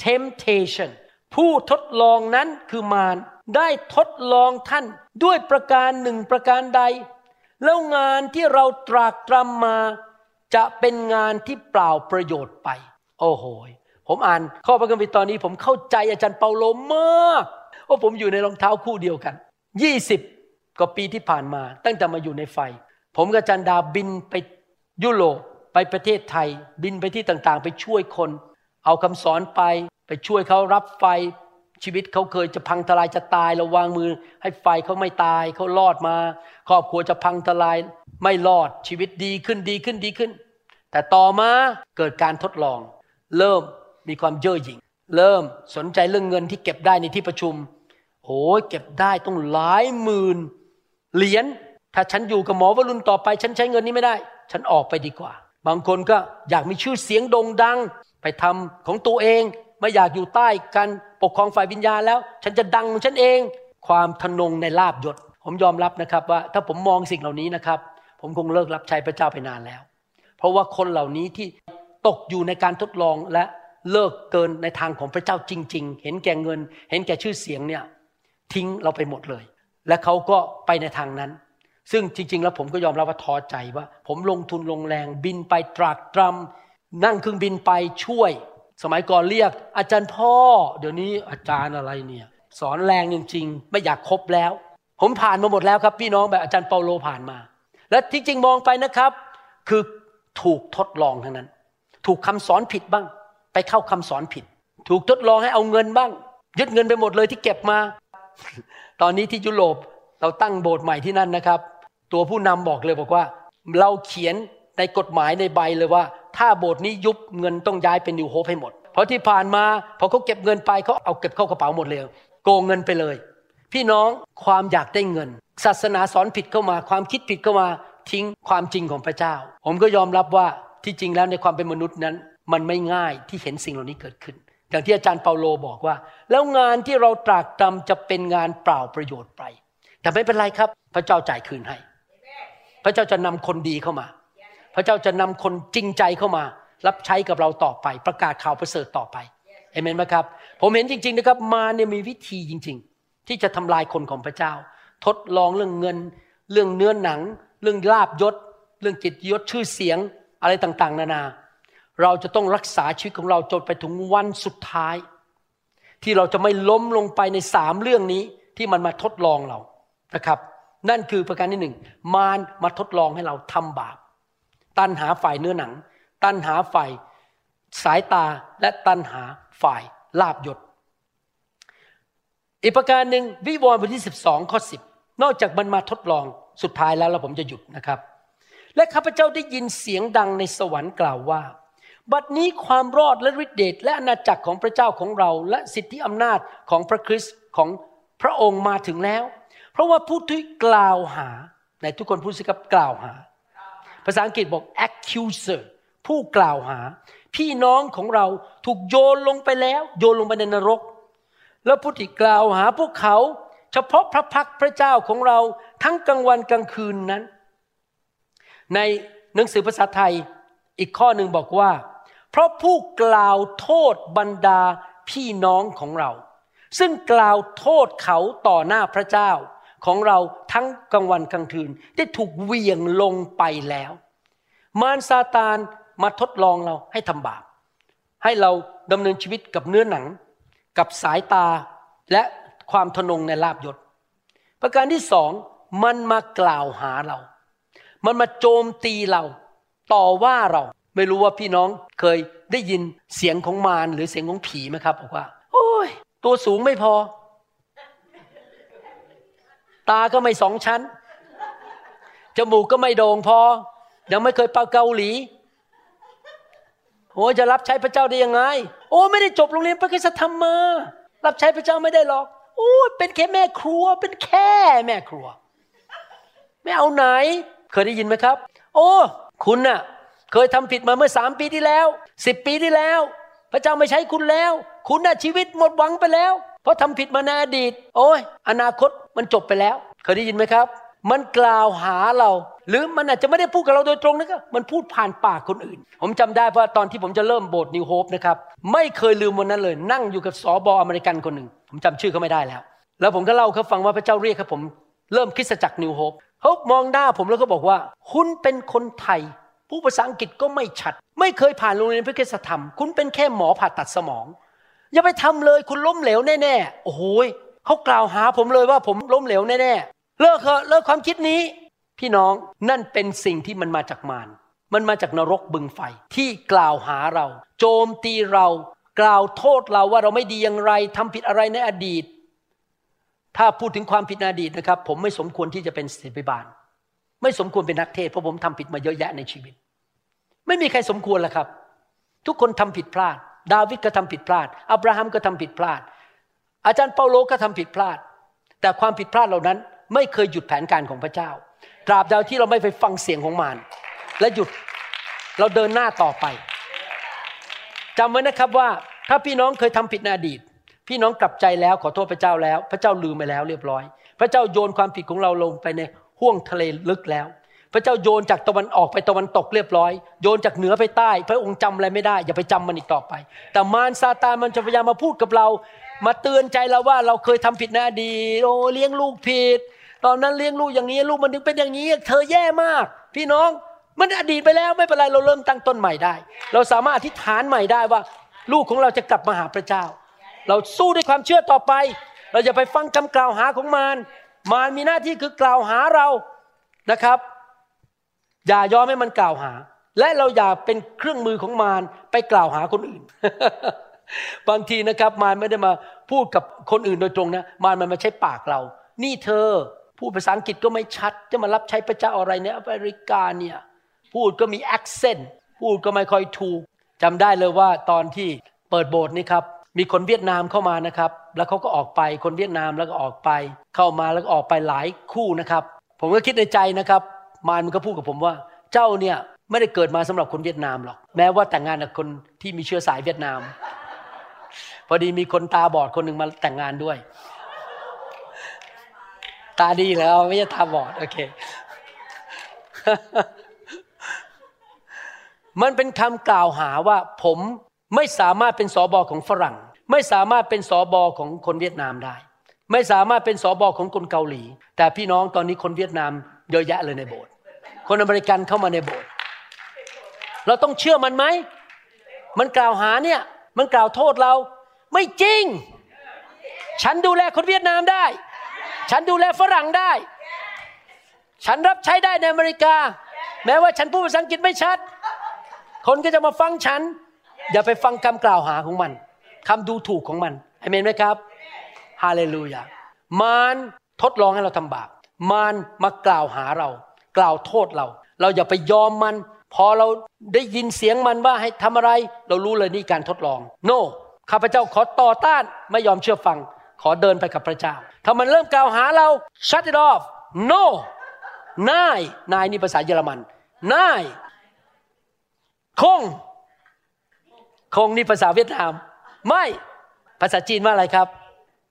temptation ผู้ทดลองนั้นคือมารได้ทดลองท่านด้วยประการหนึ่งประการใด แล้วงานที่เราตรากตรำมาจะเป็นงานที่เปล่าประโยชน์ไป โอ้โห ผมอ่านข้อพระคัมภีร์ตอนนี้ผมเข้าใจอาจารย์เปาโลมากว่าผมอยู่ในรองเท้าคู่เดียวกันยี่สิบกว่าปีที่ผ่านมา ตั้งแต่มาอยู่ในไฟ ผมกับจันดาบินไปยุโรปไปประเทศไทย บินไปที่ต่างๆ ไปช่วยคน เอาคำสอนไป ไปช่วยเขารับไฟชีวิตเขาเคยจะพังทลายจะตายเราวางมือ ให้ไฟเขาไม่ตายเขารอดมา ครอบครัวจะพังทลายไม่รอดชีวิตดีขึ้นดีขึ้นดีขึ้น แต่ต่อมาเกิดการทดลอง เริ่มมีความเย่อหยิ่ง เริ่มสนใจเรื่องเงินที่เก็บได้ในที่ประชุมโอ้ยเก็บได้ต้องหลายหมื่นเหรียญถ้าฉันอยู่กับหมอวรุณต่อไป ฉันใช้เงินนี้ไม่ได้ ฉันออกไปดีกว่า บางคนก็อยากมีชื่อเสียงโด่งดัง ไปทำของตัวเอง ไม่อยากอยู่ใต้กันปกครองฝ่ายวิญญาณแล้ว ฉันจะดังของฉันเอง ความทนงในลาบยศผมยอมรับนะครับว่า ถ้าผมมองสิ่งเหล่านี้นะครับ ผมคงเลิกรับใช้พระเจ้าไปนานแล้ว เพราะว่าคนเหล่านี้ที่ ตกอยู่ในการทดลองและเลิกเกินในทางของพระเจ้าจริง ๆ เห็นแก่เงิน เห็นแก่ชื่อเสียงเนี่ยทิ้งเราไปหมดเลย และเขาก็ไปในทางนั้น ซึ่งจริง ๆ แล้วผมก็ยอมรับว่าท้อใจว่า ผมลงทุนลงแรงบินไปตรากตรำนั่งเครื่องบินไปช่วย สมัยก่อนเรียก อาจารย์พ่อ เดี๋ยวนี้อาจารย์อะไรเนี่ยสอนแรงจริง ๆ ไม่อยากคบแล้ว ผมผ่านมาหมดแล้วครับ พี่น้องแบบอาจารย์เปาโลผ่านมา และที่จริงมองไปนะครับ คือถูกทดลองทั้งนั้น ถูกคำสอนผิดบ้าง ไปเข้าคำสอนผิด ถูกทดลองให้เอาเงินบ้าง ยึดเงินไปหมดเลยที่เก็บมา ตอนนี้ที่ยุโรปเราตั้งโบสถ์ใหม่ที่นั่นนะครับ ตัวผู้นำบอกเลยบอกว่า เราเขียนในกฎหมายในใบเลยว่า ถ้าโบสถ์นี้ยุบเงินต้องย้ายเป็นนิวโฮปให้หมด เพราะที่ผ่านมาพอเขาเก็บเงินไปเขาเอาเก็บเข้ากระเป๋าหมดเลยโกงเงินไปเลย พี่น้องความอยากได้เงิน ศาสนาสอนผิดเข้ามา ความคิดผิดเข้ามาทิ้งความจริงของพระเจ้า ผมก็ยอมรับว่า ที่จริงแล้วในความเป็นมนุษย์นั้น มันไม่ง่ายที่เห็นสิ่งเหล่านี้เกิดขึ้น อย่างที่อาจารย์เปาโลบอกว่า แล้วงานที่เราตรากตรำจะเป็นงานเปล่าประโยชน์ไป แต่ไม่เป็นไรครับ พระเจ้าจ่ายคืนให้ พระเจ้าจะนำคนดีเข้ามา พระเจ้าจะนำคนจริงใจเข้ามา รับใช้กับเราต่อไป ประกาศข่าวประเสริฐต่อไปเอเมนไหมครับ ผมเห็นจริง ๆนะครับ มาเนี่ยมีวิธีจริง ๆ ที่จะทำลายคนของพระเจ้า ทดลองเรื่องเงิน เรื่องเนื้อหนัง เรื่องลาบยศ เรื่องกิจยศชื่อเสียง อะไรต่างๆ นานา เราจะต้องรักษาชีวิตของเราจนไปถึงวันสุดท้าย ที่เราจะไม่ล้มลงไปในสามเรื่องนี้ที่มันมาทดลองเรานะครับ นั่นคือประการที่หนึ่งมารมาทดลองให้เราทำบาป ตันหาฝ่ายเนื้อหนัง ตันหาฝ่ายสายตาและตันหาฝ่ายลาบยศอีกประการหนึ่งวิวรณ์บทที่สิบสองข้อสิบนอกจากมันมาทดลองสุดท้ายแล้วเราผมจะหยุดนะครับ และข้าพเจ้าได้ยินเสียงดังในสวรรค์กล่าวว่า บัดนี้ความรอดและฤทธิเดชและอาณาจักรของพระเจ้าของเรา และสิทธิอำนาจของพระคริสต์ของพระองค์มาถึงแล้ว เพราะว่าผู้ที่กล่าวหาในทุกคนพูดสิครับกล่าวหา ภาษาอังกฤษบอก accuser ผู้กล่าวหา พี่น้องของเราถูกโยนลงไปแล้ว โยนลงไปในนรก แล้วผู้ที่กล่าวหาพวกเขา เฉพาะพระพักพระเจ้าของเราทั้งกลางวันกลางคืนนั้น ในหนังสือภาษาไทยอีกข้อหนึ่งบอกว่า เพราะผู้กล่าวโทษบรรดาพี่น้องของเรา ซึ่งกล่าวโทษเขาต่อหน้าพระเจ้าของเราทั้งกลางวันกลางคืน ได้ถูกเวียงลงไปแล้ว มารซาตานมาทดลองเราให้ทำบาป ให้เราดำเนินชีวิตกับเนื้อหนัง กับสายตาและความทนงในลาบยศ ประการที่สองมันมากล่าวหาเรา มันมาโจมตีเรา ต่อว่าเรา ไม่รู้ว่าพี่น้องเคยได้ยินเสียงของมารหรือเสียงของผีไหมครับบอกว่า โอ้ย ตัวสูงไม่พอ ตาก็ไม่สองชั้น จมูกก็ไม่โด่งพอ ยังไม่เคยไปเกาหลีโอ้จะรับใช้พระเจ้าได้ยังไง โอ้ไม่ได้จบโรงเรียนพระคุณธรรมมา รับใช้พระเจ้าไม่ได้หรอกโอ้เป็นแค่แม่ครัว เป็นแค่แม่ครัว ไม่เอาไหน เคยได้ยินไหมครับ โอ้ คุณน่ะ เคยทำผิดมาเมื่อสามปีที่แล้วสิบปีที่แล้ว พระเจ้าไม่ใช้คุณแล้ว คุณน่ะชีวิตหมดหวังไปแล้ว เพราะทำผิดมาในอดีต โอ้ยอนาคตมันจบไปแล้ว เคยได้ยินไหมครับ มันกล่าวหาเรา หรือมันอาจจะไม่ได้พูดกับเราโดยตรงนะครับมันพูดผ่านปากคนอื่น ผมจำได้ว่าตอนที่ผมจะเริ่มโบสถ์นิวโฮปนะครับไม่เคยลืมวันนั้นเลย นั่งอยู่กับสอบออเมริกันคนหนึ่ง ผมจำชื่อเขาไม่ได้แล้ว แล้วผมก็เล่าเขาฟังว่าพระเจ้าเรียกครับผมเริ่มคริสตจักรนิวโฮป เขามองหน้าผมแล้วก็บอกว่า คุณเป็นคนไทย ผู้ภาษาอังกฤษก็ไม่ชัด ไม่เคยผ่านโรงเรียนพระคุณธรรม คุณเป็นแค่หมอผ่าตัดสมอง อย่าไปทำเลยคุณล้มเหลวแน่ๆโอ้โหเขากล่าวหาผมเลยว่าผมล้มเหลวแน่ๆเลิกเถอะเลิกความคิดนี้ พี่น้องนั่นเป็นสิ่งที่มันมาจากมารมันมาจากนรกบึงไฟที่กล่าวหาเรา โจมตีเรา กล่าวโทษเราว่าเราไม่ดีอย่างไรทำผิดอะไรในอดีต ถ้าพูดถึงความผิดในอดีตนะครับ ผมไม่สมควรที่จะเป็นศิษย์บาล ไม่สมควรเป็นนักเทศเพราะผมทำผิดมาเยอะแยะในชีวิต ไม่มีใครสมควรละครับ ทุกคนทำผิดพลาด ดาวิดก็ทำผิดพลาด อับราฮัมก็ทำผิดพลาด อาจารย์เปาโลก็ทำผิดพลาด แต่ความผิดพลาดเหล่านั้น ไม่เคยหยุดแผนการของพระเจ้า ตราบใดที่เราไม่ไปฟังเสียงของมารและหยุดเราเดินหน้าต่อไปจำไว้นะครับว่าถ้าพี่น้องเคยทำผิดในอดีต พี่น้องกลับใจแล้วขอโทษพระเจ้าแล้ว พระเจ้าลืมไปแล้วเรียบร้อย พระเจ้าโยนความผิดของเราลงไปในห้วงทะเลลึกแล้ว พระเจ้าโยนจากตะวันออกไปตะวันตกเรียบร้อย โยนจากเหนือไปใต้ พระองค์จำอะไรไม่ได้อย่าไปจำมันอีกต่อไป แต่มารซาตานมันจะพยายามมาพูดกับเรา มาเตือนใจเราว่าเราเคยทำผิดในอดีตโอ้เลี้ยงลูกผิด ตอนนั้นเลี้ยงลูกอย่างนี้ลูกมันถึงเป็นอย่างนี้ เธอแย่มาก พี่น้องมันอดีตไปแล้วไม่เป็นไรเราเริ่มตั้งต้นใหม่ได้ เราสามารถอธิษฐานใหม่ได้ว่า ลูกของเราจะกลับมาหาพระเจ้า เราสู้ด้วยความเชื่อต่อไป เราจะไปฟังคำกล่าวหาของมารมารมีหน้าที่คือกล่าวหาเรานะครับ อย่ายอมให้มันกล่าวหา และเราอย่าเป็นเครื่องมือของมารไปกล่าวหาคนอื่น บางทีนะครับมารไม่ได้มาพูดกับคนอื่นโดยตรงนะมารมันมาใช้ปากเรา นี่เธอพูดภาษาอังกฤษก็ไม่ชัด จะมารับใช้พระเจ้าอะไรในอเมริกาเนี่ยพูดก็มี accent พูดก็ไม่ค่อยถูกจำได้เลยว่าตอนที่เปิดโบสถ์นี่ครับ มีคนเวียดนามเข้ามานะครับ แล้วเขาก็ออกไปคนเวียดนามแล้วก็ออกไป เข้ามาแล้วก็ออกไปหลายคู่นะครับ ผมก็คิดในใจนะครับ มารมันก็พูดกับผมว่า เจ้าเนี่ยไม่ได้เกิดมาสำหรับคนเวียดนามหรอกแม้ว่าแต่งงานกับคนที่มีเชื้อสายเวียดนาม พอดีมีคนตาบอดคนหนึ่งมาแต่งงานด้วย ตาดีแล้วไม่ใช่ตาบอดโอเค มันเป็นคำกล่าวหาว่าผมไม่สามารถเป็นสอบอของฝรั่ง ไม่สามารถเป็นสอบอของคนเวียดนามได้ ไม่สามารถเป็นสอบอของคนเกาหลี แต่พี่น้องตอนนี้คนเวียดนามเยอะแยะเลยในโบสถ์คนอเมริกันเข้ามาในโบสถ์เราต้องเชื่อมันไหม มันกล่าวหาเนี่ย มันกล่าวโทษเรา ไม่จริง ฉันดูแลคนเวียดนามได้ ฉันดูแลฝรั่งได้ ฉันรับใช้ได้ในอเมริกา แม้ว่าฉันพูดภาษาอังกฤษไม่ชัด คนก็จะมาฟังฉัน อย่าไปฟังคำกล่าวหาของมัน คำดูถูกของมันเอเมนไหมครับฮาเลลูยามารทดลองให้เราทำบาปมารมากล่าวหาเรา กล่าวโทษเรา เราอย่าไปยอมมัน พอเราได้ยินเสียงมันว่าให้ทำอะไร เรารู้เลยนี่การทดลอง โน no, ข้าพเจ้าขอต่อต้านไม่ยอมเชื่อฟัง ขอเดินไปกับพระเจ้า ถ้ามันเริ่มกล่าวหาเรา shut it off no นายนายนี่ภาษาเยอรมันนายคงคงนี่ภาษาเวียดนาม ไม่ ภาษาจีนว่าอะไรครับ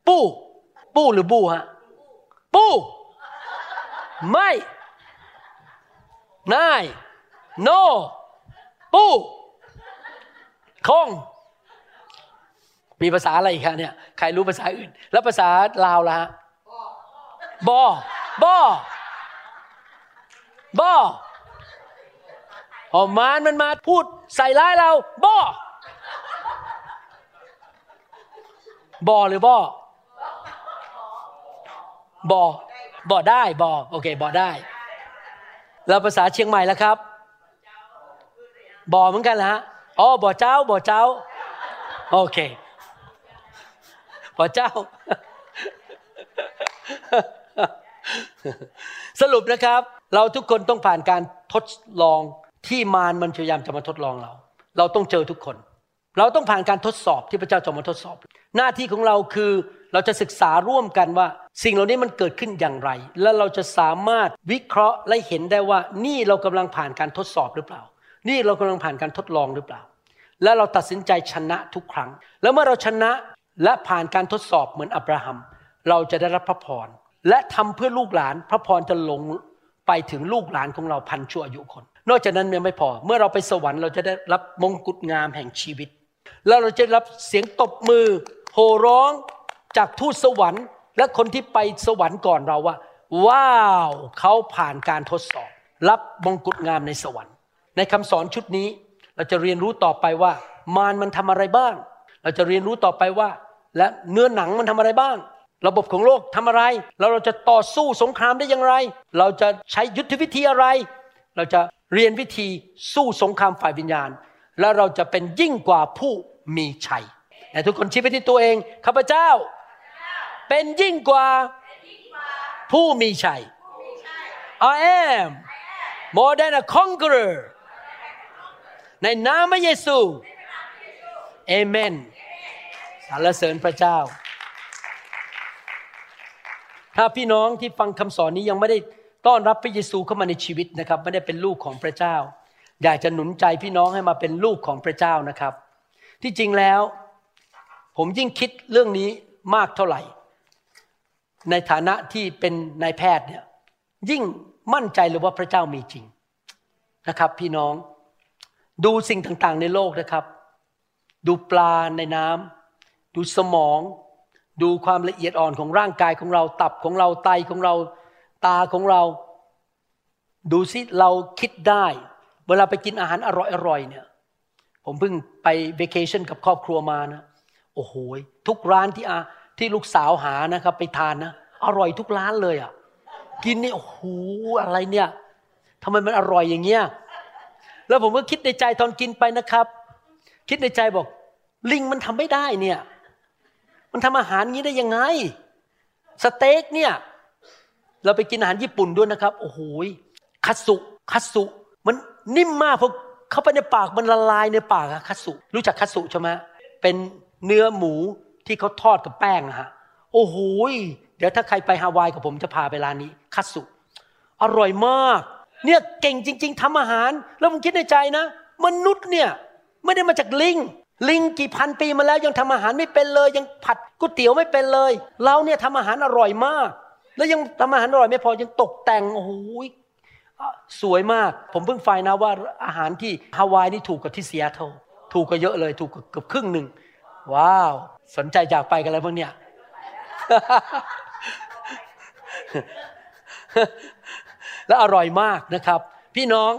ปู้ ปู้หรือบูฮะ ปู้ ไม่นายโนปู้คง มีภาษาอะไรอีกคะเนี่ย ใครรู้ภาษาอื่น แล้วภาษาลาวล่ะบอบอบอพอมารมันมาพูดใส่ร้ายเราบ่ บ่หรือบ่บ่บ่ได้บ่โอเคบ่ได้ แล้วภาษาเชียงใหม่แล้วครับบ่เหมือนกันละฮะอ๋อบ่เจ้าบ่เจ้า โอเคพระเจ้า สรุปนะครับ เราทุกคนต้องผ่านการทดลองที่มารมันพยายามจะมาทดลองเรา เราต้องเจอทุกคน เราต้องผ่านการทดสอบที่พระเจ้าจะมาทดสอบ หน้าที่ของเราคือเราจะศึกษาร่วมกันว่า สิ่งเหล่านี้มันเกิดขึ้นอย่างไร และเราจะสามารถวิเคราะห์และเห็นได้ว่า นี่เรากำลังผ่านการทดสอบหรือเปล่า นี่เรากำลังผ่านการทดลองหรือเปล่า และเราตัดสินใจชนะทุกครั้ง แล้วเมื่อเราชนะและผ่านการทดสอบเหมือนอับราฮัม เราจะได้รับพระพรและทำเพื่อลูกหลาน พระพรจะลงไปถึงลูกหลานของเราพันชั่วอายุคน นอกจากนั้นยังไม่พอ เมื่อเราไปสวรรค์เราจะได้รับมงกุฎงามแห่งชีวิต แล้วเราจะรับเสียงตบมือโห่ร้องจากทูตสวรรค์ และคนที่ไปสวรรค์ก่อนเราว่า ว้าวเขาผ่านการทดสอบ รับมงกุฎงามในสวรรค์ ในคำสอนชุดนี้เราจะเรียนรู้ต่อไปว่า มารมันทำอะไรบ้าง เราจะเรียนรู้ต่อไปว่า และเนื้อหนังมันทำอะไรบ้าง ระบบของโลกทำอะไร แล้วเราจะต่อสู้สงครามได้อย่างไร เราจะใช้ยุทธวิธีอะไร เราจะเรียนวิธีสู้สงครามฝ่ายวิญญาณ แล้วเราจะเป็นยิ่งกว่าผู้มีชัยแต่ทุกคนชี้ไปที่ตัวเองข้าพเจ้า เป็นยิ่งกว่าผู้มีชัย I am more than a conqueror ในนามพระเยซูเอเมนสรรเสริญพระเจ้า ถ้าพี่น้องที่ฟังคำสอนนี้ยังไม่ได้ต้อนรับพระเยซูเข้ามาในชีวิตนะครับ ไม่ได้เป็นลูกของพระเจ้า อยากจะหนุนใจพี่น้องให้มาเป็นลูกของพระเจ้านะครับ ที่จริงแล้ว ผมยิ่งคิดเรื่องนี้มากเท่าไหร่ ในฐานะที่เป็นนายแพทย์เนี่ยยิ่งมั่นใจเลยว่าพระเจ้ามีจริงนะครับ พี่น้องดูสิ่งต่างๆในโลกนะครับ ดูปลาในน้ำดูสมอง ดูความละเอียดอ่อนของร่างกายของเราตับของเราไตของเราตาของเรา ดูสิเราคิดได้ เวลาไปกินอาหารอร่อยๆเนี่ย ผมเพิ่งไปเวกชั่นกับครอบครัวมานะ โอ้โหทุกร้านที่อาที่ลูกสาวหานะครับ ไปทานนะ อร่อยทุกร้านเลยอะ่ะ กินนี่โอ้โหอะไรเนี่ยทำไมมันอร่อยอย่างเงี้ย แล้วผมก็คิดในใจตอนกินไปนะครับ คิดในใจบอก ลิงมันทำไม่ได้เนี่ย มันทำอาหารงี้ได้ยังไง สเต็กเนี่ย เราไปกินอาหารญี่ปุ่นด้วยนะครับ โอ้โหคัตสุคัตสุมัน นิ่มมากพอเข้าไปในปากมันละลายในปากอะคัตสุ รู้จักคัตสุใช่ไหมเป็นเนื้อหมูที่เขาทอดกับแป้งอะฮะโอ้โหเดี๋ยวถ้าใครไปฮาวายกับผมจะพาไปร้านนี้ คัตสุ อร่อยมาก เนี่ยเก่งจริง ๆทำอาหาร แล้วผมคิดในใจนะ มนุษย์เนี่ยไม่ได้มาจากลิงลิงกี่พันปีมาแล้วยังทำอาหารไม่เป็นเลย ยังผัดก๋วยเตี๋ยวไม่เป็นเลย เราเนี่ยทำอาหารอร่อยมาก แล้วยังทำอาหารอร่อยไม่พอยังตกแต่งโอ้โห สวยมาก ผมเพิ่งไฟนะว่าอาหารที่ฮาวายนี่ถูกกว่าที่เซียเทลถูกกว่าเยอะเลย ถูกเกือบครึ่งหนึ่ง ว้าว สนใจอยากไปกันแล้วพวกเนี้ยและอร่อยมากนะครับ พี่น้อง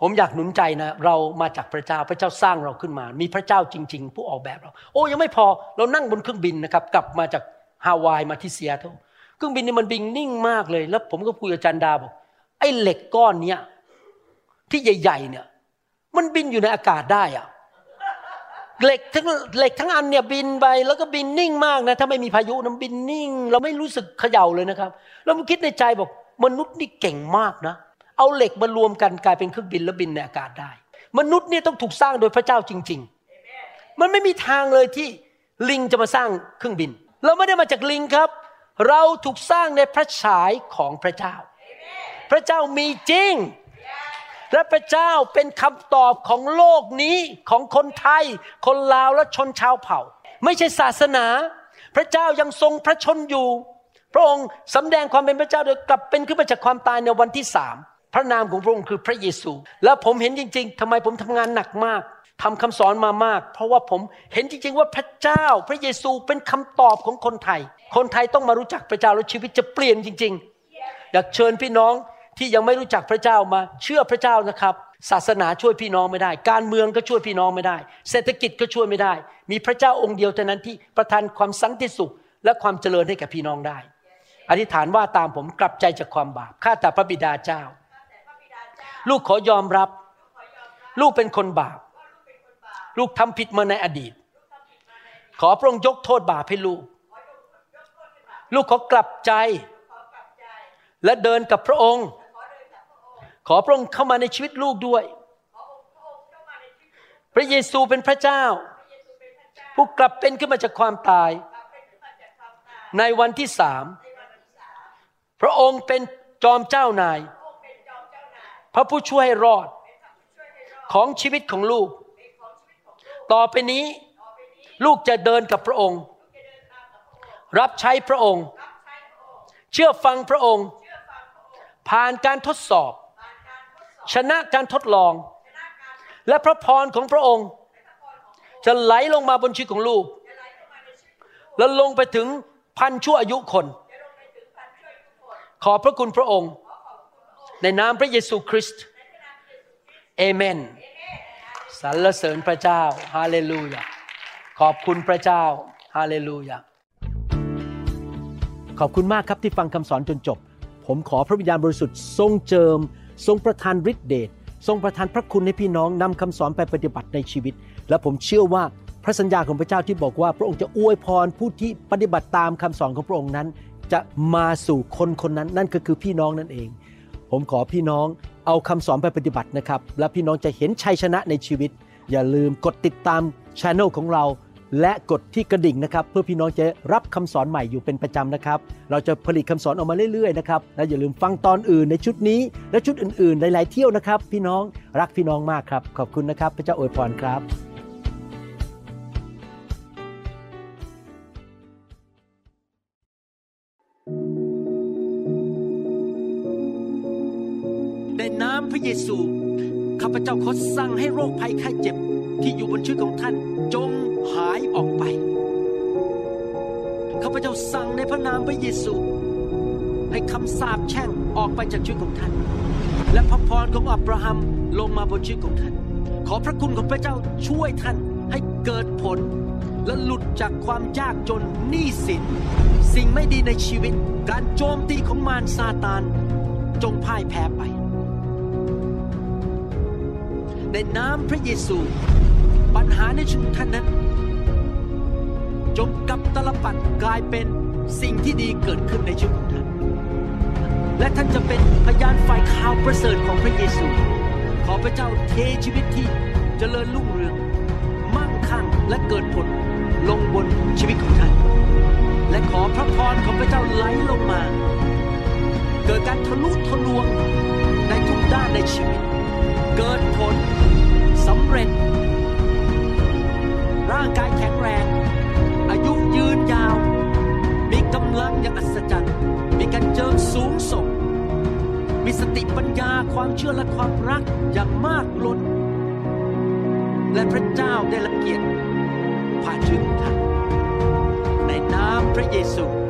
ผมอยากหนุนใจนะ เรามาจากพระเจ้าพระเจ้าสร้างเราขึ้นมา มีพระเจ้าจริง ๆ ผู้ออกแบบเรา โอ้ยังไม่พอเรานั่งบนเครื่องบินนะครับ กลับมาจากฮาวายมาที่เซียเทลเครื่องบินนี่มันบินนิ่งมากเลย แล้วผมก็คุยกับจันดาบอก ไอ้เหล็กก้อนเนี้ยที่ใหญ่ ๆ เนี่ย มันบินอยู่ในอากาศได้อะเหล็กทั้งเหล็กทั้งอันเนี่ยบินไปแล้วก็บินนิ่งมากนะถ้าไม่มีพายุน้ำบินนิ่ง เราไม่รู้สึกเขย่าเลยนะครับ แล้วมันคิดในใจบอกมนุษย์นี่เก่งมากนะ เอาเหล็กมารวมกันกลายเป็นเครื่องบินแล้วบินในอากาศได้ มนุษย์เนี่ยต้องถูกสร้างโดยพระเจ้าจริง ๆ มันไม่มีทางเลยที่ลิงจะมาสร้างเครื่องบิน เราไม่ได้มาจากลิงครับ เราถูกสร้างในพระฉายของพระเจ้า พระเจ้ามีจริง และพระเจ้าเป็นคำตอบของโลกนี้ของคนไทย คนลาวและชนชาวเผ่า ไม่ใช่ศาสนา พระเจ้ายังทรงพระชนอยู่ พระองค์สำแดงความเป็นพระเจ้าโดยกลับเป็นขึ้นมาจากความตายในวันที่สามพระนามของพระองค์คือพระเยซู แล้วผมเห็นจริง ๆทำไมผมทำงานหนักมากทำคำสอนมามาก เพราะว่าผมเห็นจริง ๆ ว่าพระเจ้าพระเยซูเป็นคำตอบของคนไทย คนไทยต้องมารู้จักพระเจ้าแล้วชีวิตจะเปลี่ยนจริง ๆ อยากเชิญพี่น้อง ที่ยังไม่รู้จักพระเจ้ามา เชื่อพระเจ้านะครับ ศาสนาช่วยพี่น้องไม่ได้ การเมืองก็ช่วยพี่น้องไม่ได้ เศรษฐกิจก็ช่วยไม่ได้ มีพระเจ้าองค์เดียวเท่านั้นที่ประทานความสันติสุข และความเจริญให้แก่พี่น้องได้ อธิษฐานว่าตามผมกลับใจจากความบาปข้าแต่พระบิดาเจ้า ลูกขอยอมรับ ลูกเป็นคนบาป ลูกทำผิดมาในอดีต ขอพระองค์ยกโทษบาปให้ลูก ลูกขอกลับใจ และเดินกับพระองค์ ขอพระองค์เข้ามาในชีวิตลูกด้วย พระเยซูเป็นพระเจ้า ผู้กลับเป็นขึ้นมาจากความตาย ในวันที่สาม พระองค์เป็นจอมเจ้านาย พระผู้ช่วยให้รอด ของชีวิตของลูก ต่อไปนี้ลูกจะเดินกับพระองค์ รับใช้พระองค์ เชื่อฟังพระองค์ ผ่านการทดสอบ ชนะการทดลอง และพระพรของพระองค์ จะไหลลงมาบนชีวิตของลูก แล้วลงไปถึงพันชั่วอายุคน ขอพระคุณพระองค์ ในนามพระเยซูคริสต์เอเมนสรรเสริญพระเจ้าฮาเลลูยาขอบคุณพระเจ้าฮาเลลูยาขอบคุณมากครับที่ฟังคำสอนจนจบ ผมขอพระวิญญาณบริสุทธิ์ทรงเจิม ทรงประทานฤทธิเดชทรงประทานพระคุณให้พี่น้องนำคำสอนไปปฏิบัติในชีวิต และผมเชื่อว่าพระสัญญาของพระเจ้าที่บอกว่า พระองค์จะอวยพรผู้ที่ปฏิบัติตามคำสอนของพระองค์นั้น จะมาสู่คนคนนั้น นั่นก็คือพี่น้องนั่นเอง ผมขอพี่น้องเอาคำสอนไปปฏิบัตินะครับ และพี่น้องจะเห็นชัยชนะในชีวิต อย่าลืมกดติดตามช anel ของเรา และกดที่กระดิ่งนะครับ เพื่อพี่น้องจะรับคำสอนใหม่อยู่เป็นประจำนะครับ เราจะผลิตคำสอนออกมาเรื่อยๆนะครับและอย่าลืมฟังตอนอื่นในชุดนี้ และชุดอื่นๆ หลายๆเที่ยวนะครับ พี่น้องรักพี่น้องมากครับ ขอบคุณนะครับ พระเจ้าอวยพรครับในน้ำพระเยซู ข้าพเจ้าขอสั่งให้โรคภัยไข้เจ็บที่อยู่บนชีวิตของท่านจง ออกไปข้าพเจ้าสั่งในพระนามพระเยซูให้คำสาปแช่งออกไปจากชีวิตของท่าน และพระพรของอับราฮัมลงมาบนชีวิตของท่าน ขอพระคุณของพระเจ้าช่วยท่านให้เกิดผล และหลุดจากความยากจนหนี้สิน สิ่งไม่ดีในชีวิต การโจมตีของมารซาตาน จงพ่ายแพ้ไป ในน้ำพระเยซู ปัญหาในชีวิตท่านนั้น จงกับตลปัดกลายเป็นสิ่งที่ดีเกิดขึ้นในชีวิตของท่าน และท่านจะเป็นพยานฝ่ายข่าวประเสริฐของพระเยซู ขอพระเจ้าเทชีวิตที่เจริญรุ่งเรือง มั่งคั่งและเกิดผลลงบนชีวิตของท่าน และขอพระพรของพระเจ้าไหลลงมา เกิดการทะลุทะลวงในทุกด้านในชีวิต เกิดผลสำเร็จ ร่างกายแข็งแรง ยืนยาว มีกำลังอย่างอัศจรรย์ มีการเจิมสูงส่ง มีสติปัญญาความเชื่อและความรักอย่างมากล้น และพระเจ้าได้ละเกียรติผ่านชีวิตของท่านในนามพระเยซู